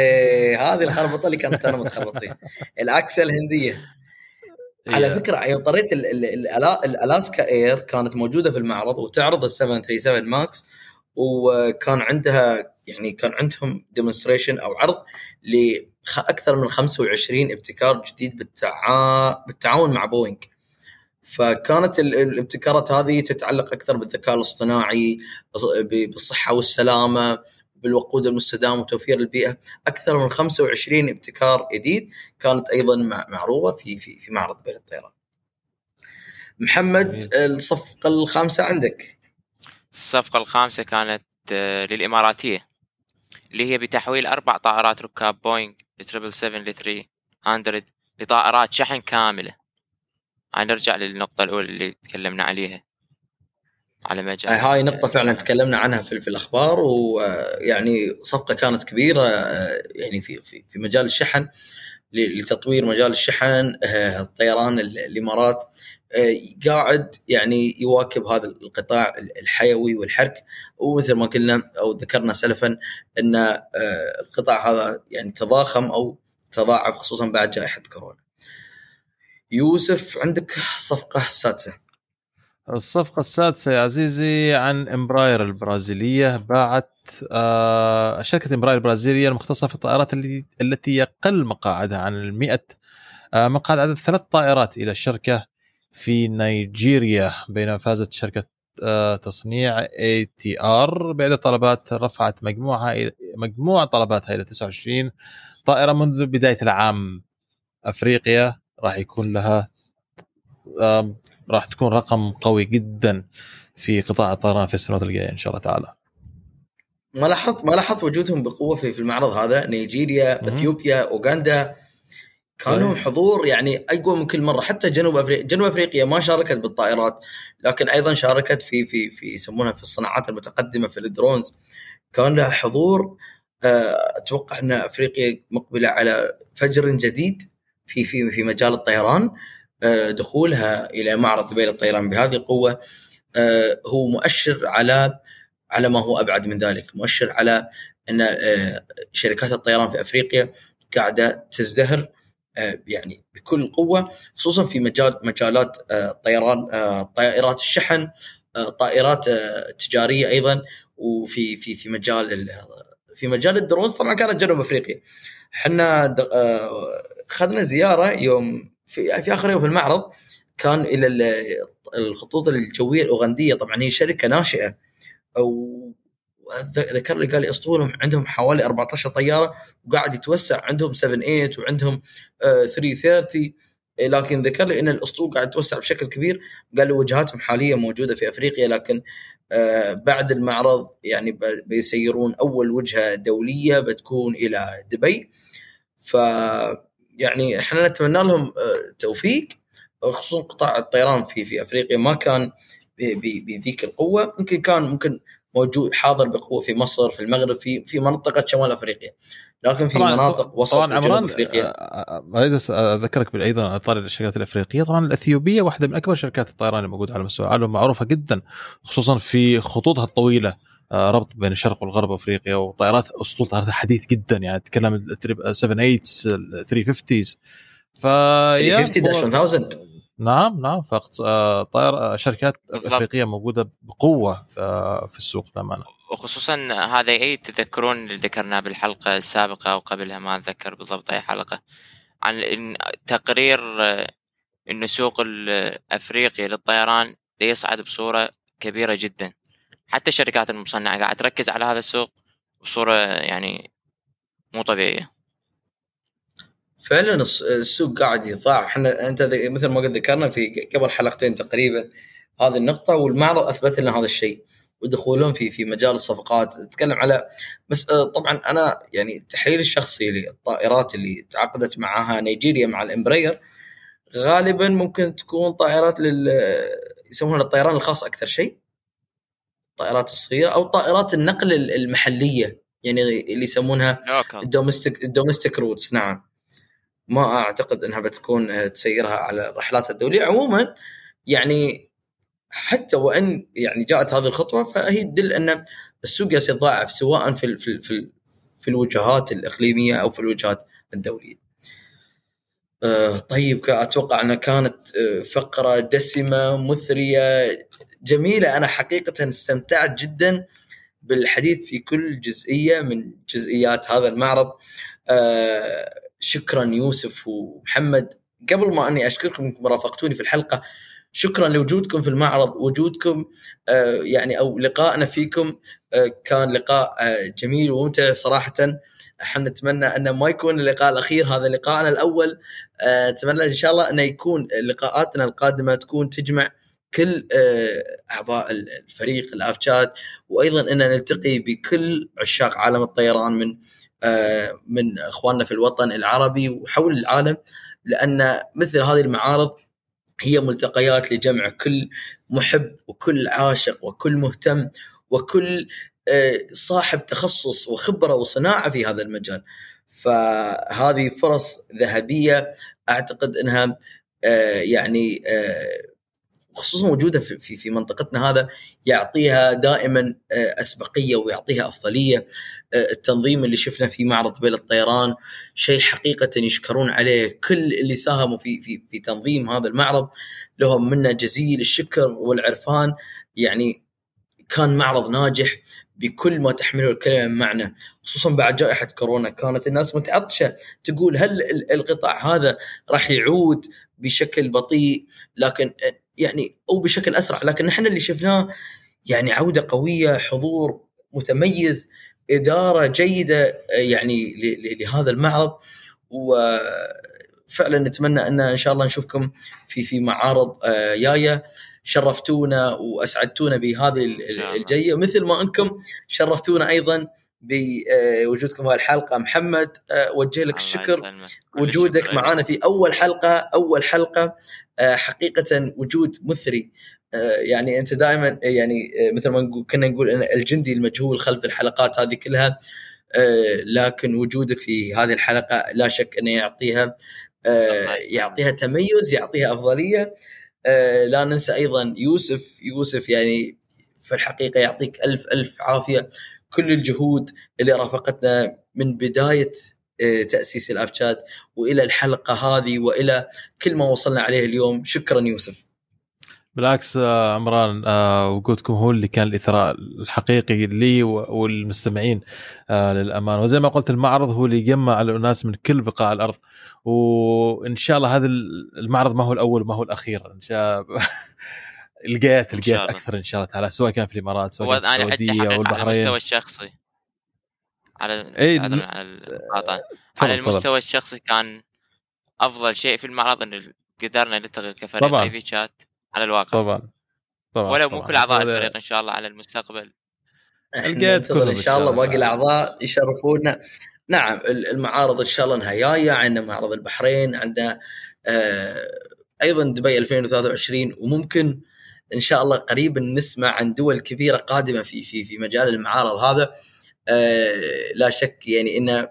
هذه الخربطة اللي كانت أنا متخربط فيها الأكاسا الهندية. على إيه. فكرة يوم طريت ال- ال- ال- الألاسكا إير كانت موجودة في المعرض وتعرض ال 737 Max وكان عندها يعني كان عندهم demonstration أو عرض لاكثر من 25 ابتكار جديد بالتعا... بالتعاون مع بوينغ. فكانت ال- الابتكارات هذه تتعلق أكثر بالذكاء الاصطناعي بالصحة والسلامة بالوقود المستدام وتوفير البيئة أكثر من 25 ابتكار جديد كانت أيضا مع- معروضه في في في معرض بين الطيران. محمد الصفقة الخامسة عندك. الصفقة الخامسة كانت آه، للإماراتية اللي هي بتحويل أربع طائرات ركاب بوينغ 777 ل 300 لطائرات شحن كاملة. هاي نرجع للنقطة الأولى اللي تكلمنا عليها. على مجال هاي نقطة فعلا. تكلمنا عنها في في الأخبار ويعني صفقة كانت كبيرة آه، يعني في في في مجال الشحن لتطوير مجال الشحن آه، الطيران ال- الإمارات آه، قاعد يعني يواكب هذا القطاع الحيوي والحرك. ومثل ما قلنا أو ذكرنا سلفا آه، القطاع هذا يعني تضاخم أو تضاعف خصوصا بعد جائحة كورونا. يوسف عندك الصفقة السادسة الصفقة السادسة يا عزيزي عن إمبراير البرازيلية باعت آه شركة إمبراير البرازيلية المختصة في الطائرات التي يقل مقاعدها عن المئة آه مقعد عدد ثلاث طائرات إلى الشركة في نيجيريا بينما فازت شركة آه تصنيع ATR بعدة طلبات رفعت مجموعها إلى مجموع طلباتها إلى 29 طائرة منذ بداية العام. أفريقيا راح يكون لها راح تكون رقم قوي جدا في قطاع الطيران في السنوات الجاية إن شاء الله تعالى. ما لاحظت ما لاحظت وجودهم بقوة في في المعرض هذا نيجيريا. إثيوبيا أوغندا كان. لهم حضور يعني أقوى من كل مرة حتى جنوب افريقيا جنوب أفريقيا ما شاركت بالطائرات لكن أيضا شاركت في في في يسمونها في الصناعات المتقدمة في الدرونز كان لها حضور آه، أتوقع أن أفريقيا مقبلة على فجر جديد في في في مجال الطيران دخولها إلى معرض دبي للطيران بهذه القوة آه، هو مؤشر على على ما هو أبعد من ذلك، مؤشر على أن آه، شركات الطيران في أفريقيا قاعدة تزدهر آه، يعني بكل قوة خصوصا في مجال مجالات آه، طيران آه، طائرات الشحن آه، طائرات آه، تجارية أيضا وفي في في مجال ال- في مجال الدرونز طبعا كانت جنوب أفريقيا. إحنا آه، اخذنا زيارة يوم في في آخر يوم في المعرض كان إلى ال- الخطوط الجوية الأوغندية. طبعا هي شركة ناشئة. أو ذكر لي قال لي اسطولهم عندهم حوالي 14 طيارة وقاعد يتوسع. عندهم 78 وعندهم آه، 330 إيه، لكن ذكر لي إن الأسطول قاعد يتوسع بشكل كبير. قال لي وجهاتهم حاليا موجودة في أفريقيا لكن آه، بعد المعرض يعني بيسيرون أول وجهة دولية بتكون إلى دبي. ف يعني إحنا نتمنى لهم آه، توفيق. خصوصا قطاع الطيران في في أفريقيا ما كان بذيك القوة. يمكن كان ممكن موجود حاضر بقوة في مصر في المغرب في في منطقة شمال أفريقيا. لكن في مناطق وسط طبعا عمران أفريقيا. آه، آه، أريد أذكرك أيضا على طاري الشركات الأفريقية. طبعا الأثيوبية واحدة من أكبر شركات الطيران الموجودة على مستوى العالم معروفة جدا خصوصا في خطوطها الطويلة. ربط بين الشرق والغرب افريقيا وطائرات أسطول طائرات حديث جدا يعني تتكلم ال 7 8 350 ف 350 يا- داش هو- 1000 نعم نعم فقط آه، طائر آه، شركات بالضبط. أفريقية موجودة بقوة في في السوق للأمانة. وخصوصا هذا أي تذكرون اللي ذكرناه بالحلقة السابقة أو قبلها ما أتذكر بالضبط أي حلقة عن إن تقرير آه، انه سوق أفريقيا للطيران يصعد بصورة كبيرة جدا. حتى الشركات المصنعة قاعدة تركز على هذا السوق بصورة يعني مو طبيعية. فعلا الس- السوق قاعد يضاع. إحنا أنت مثل ما قد ذكرنا في قبل حلقتين تقريبا هذه النقطة والمعرض أثبت لنا هذا الشيء ودخولهم في في مجال الصفقات. تتكلم على بس آه، طبعا أنا يعني تحليلي الشخصي للطائرات اللي تعاقدت معها نيجيريا مع الامبرير غالبا ممكن تكون طائرات لل يسمونها الطيران الخاص أكثر شيء. الطائرات الصغيرة أو طائرات النقل ال- المحلية يعني اللي يسمونها ال domestic ال domestic routes نعم. ما أعتقد إنها بتكون آه، تسيرها على الرحلات الدولية. عموما يعني حتى وإن يعني جاءت هذه الخطوة فهي تدل أن السوق جالس يتضاعف سواء في في في في الوجهات الإقليمية أو في الوجهات الدولية. آه طيب أتوقع أنها كانت آه فقرة دسمة مثرية جميلة. أنا حقيقة استمتعت جدا بالحديث في كل جزئية من جزئيات هذا المعرض. آه شكرا يوسف ومحمد. قبل ما أني أشكركم إنكم رافقتوني في الحلقة شكرا لوجودكم في المعرض وجودكم آه يعني أو لقائنا فيكم آه كان لقاء آه جميل وممتع صراحة. إحنا نتمنى انه ما يكون اللقاء الأخير هذا لقائنا الأول. اتمنى إن شاء الله انه يكون لقاءاتنا القادمة تكون تجمع كل أعضاء الفريق الأف شات وأيضا إن نلتقي بكل عشاق عالم الطيران من من إخواننا في الوطن العربي وحول العالم لأن مثل هذه المعارض هي ملتقيات لجمع كل محب وكل عاشق وكل مهتم وكل صاحب تخصص وخبرة وصناعة في هذا المجال. فهذه فرص ذهبية أعتقد إنها يعني خصوصا وجودها في في منطقتنا هذا يعطيها دائما أسبقية ويعطيها أفضلية. التنظيم اللي شفنا في معرض بين الطيران شيء حقيقة يشكرون عليه كل اللي ساهموا في في في تنظيم هذا المعرض. لهم منا جزيل الشكر والعرفان. يعني كان معرض ناجح بكل ما تحمله الكلمة من معنى خصوصا بعد جائحة كورونا. كانت الناس متعطشة تقول هل القطاع هذا راح يعود بشكل بطيء؟ لكن يعني أو بشكل أسرع لكن نحن اللي شفناه يعني عودة قوية حضور متميز إدارة جيدة يعني لهذا المعرض. وفعلا نتمنى أن إن شاء الله نشوفكم في في معارض جاية. شرفتونا وأسعدتونا بهذه الجيه مثل ما أنكم شرفتونا أيضا بوجودكم في الحلقة. محمد وجه لك الشكر. وجودك معنا في أول حلقة. أول حلقة حقيقة وجود مثري. يعني أنت دائما يعني مثل ما نقول كنا نقول أن الجندي المجهول خلف الحلقات هذه كلها. لكن وجودك في هذه الحلقة لا شك أنه يعطيها يعطيها تميز يعطيها أفضلية. لا ننسى أيضا يوسف. يوسف يعني في الحقيقة يعطيك ألف ألف عافية. كل الجهود اللي رافقتنا من بداية تأسيس الافشات وإلى الحلقة هذه وإلى كل ما وصلنا عليه اليوم. شكرا يوسف. بالعكس عمران وجودكم هو اللي كان الإثراء الحقيقي لي والمستمعين للامانه وزي ما قلت المعرض هو اللي يجمع الناس من كل بقاع الأرض. وإن شاء الله هذا المعرض ما هو الأول ما هو الأخير. إن شاء لقيت لقيت أكثر إن شاء الله تعالى سواء كان في الإمارات سواء كان في السعودية أو البحرين على المستوى الشخصي. على اي على المقاطعه على المستوى الشخصي كان أفضل شيء في المعرض إن قدرنا نلتقي كفريق اي في شات على الواقع. طبعا طبعا ولو مو كل أعضاء الفريق إن شاء الله على المستقبل. لقيت إن شاء الله باقي الأعضاء يشرفونا. نعم المعارض إن شاء الله انها جاية عندنا معرض البحرين عندنا آه أيضا دبي 2023 وممكن إن شاء الله قريبا نسمع عن دول كبيرة قادمة في في في مجال المعارض هذا. آه لا شك يعني إنه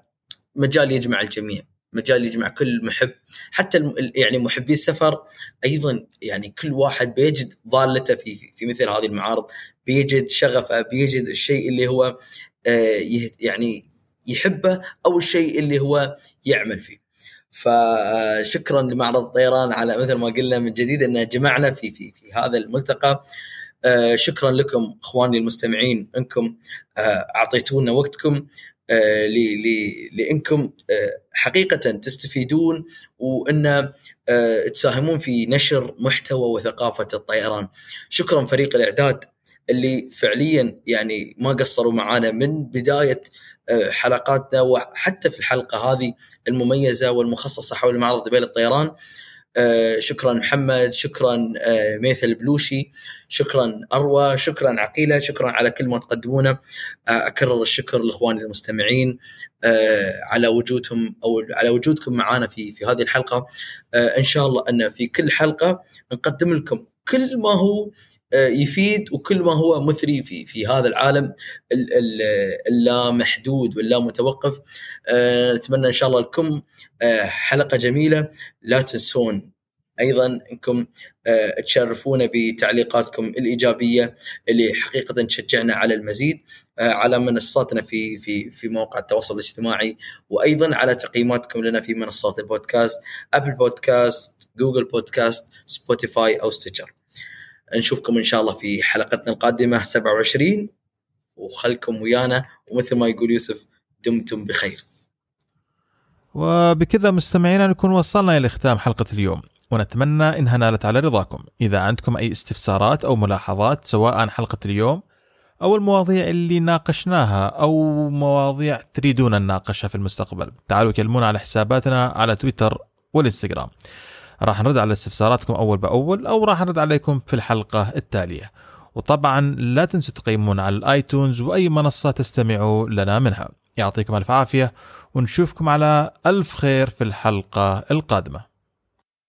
مجال يجمع الجميع مجال يجمع كل محب حتى يعني محبي السفر أيضا يعني كل واحد بيجد ضالته في في مثل هذه المعارض بيجد شغفه بيجد الشيء اللي هو آه يعني يحبه أو الشيء اللي هو يعمل فيه. فشكرا لمعرض الطيران على مثل ما قلنا من جديد إن جمعنا في في في هذا الملتقى. شكرا لكم أخواني المستمعين إنكم أعطيتونا وقتكم لإنكم حقيقه تستفيدون وإن تساهمون في نشر محتوى وثقافة الطيران. شكرا فريق الإعداد. اللي فعليا يعني ما قصروا معنا من بداية حلقاتنا وحتى في الحلقة هذه المميزة والمخصصة حول معرض دبي الطيران. شكرا محمد شكرا ميثل البلوشي شكرا أروى شكرا عقيلة شكرا على كل ما تقدمونه. أكرر الشكر لإخواني المستمعين على وجودهم أو على وجودكم معنا في في هذه الحلقة. إن شاء الله أن في كل حلقة نقدم لكم كل ما هو يفيد وكل ما هو مثري في في هذا العالم اللا محدود واللا متوقف نتمنى إن شاء الله لكم حلقة جميلة. لا تنسون أيضا إنكم آه، تشرفونا بتعليقاتكم الإيجابية اللي حقيقة تشجعنا على المزيد آه، على منصاتنا في في في مواقع التواصل الاجتماعي وأيضا على تقييماتكم لنا في منصات البودكاست Apple Podcast Google Podcast Spotify أو Stitcher نشوفكم إن شاء الله في حلقتنا القادمة 27 وخلكم ويانا ومثل ما يقول يوسف دمتم بخير. وبكذا مستمعينا نكون وصلنا إلى ختام حلقة اليوم. ونتمنى إنها نالت على رضاكم. إذا عندكم أي استفسارات أو ملاحظات سواء عن حلقة اليوم أو المواضيع اللي ناقشناها أو مواضيع تريدون نناقشها في المستقبل تعالوا كلمونا على حساباتنا على تويتر والإنستغرام. راح نرد على استفساراتكم أول بأول أو راح نرد عليكم في الحلقة التالية. وطبعا لا تنسوا تقيمون على الآيتونز وأي منصة تستمعوا لنا منها. يعطيكم ألف عافية ونشوفكم على ألف خير في الحلقة القادمة.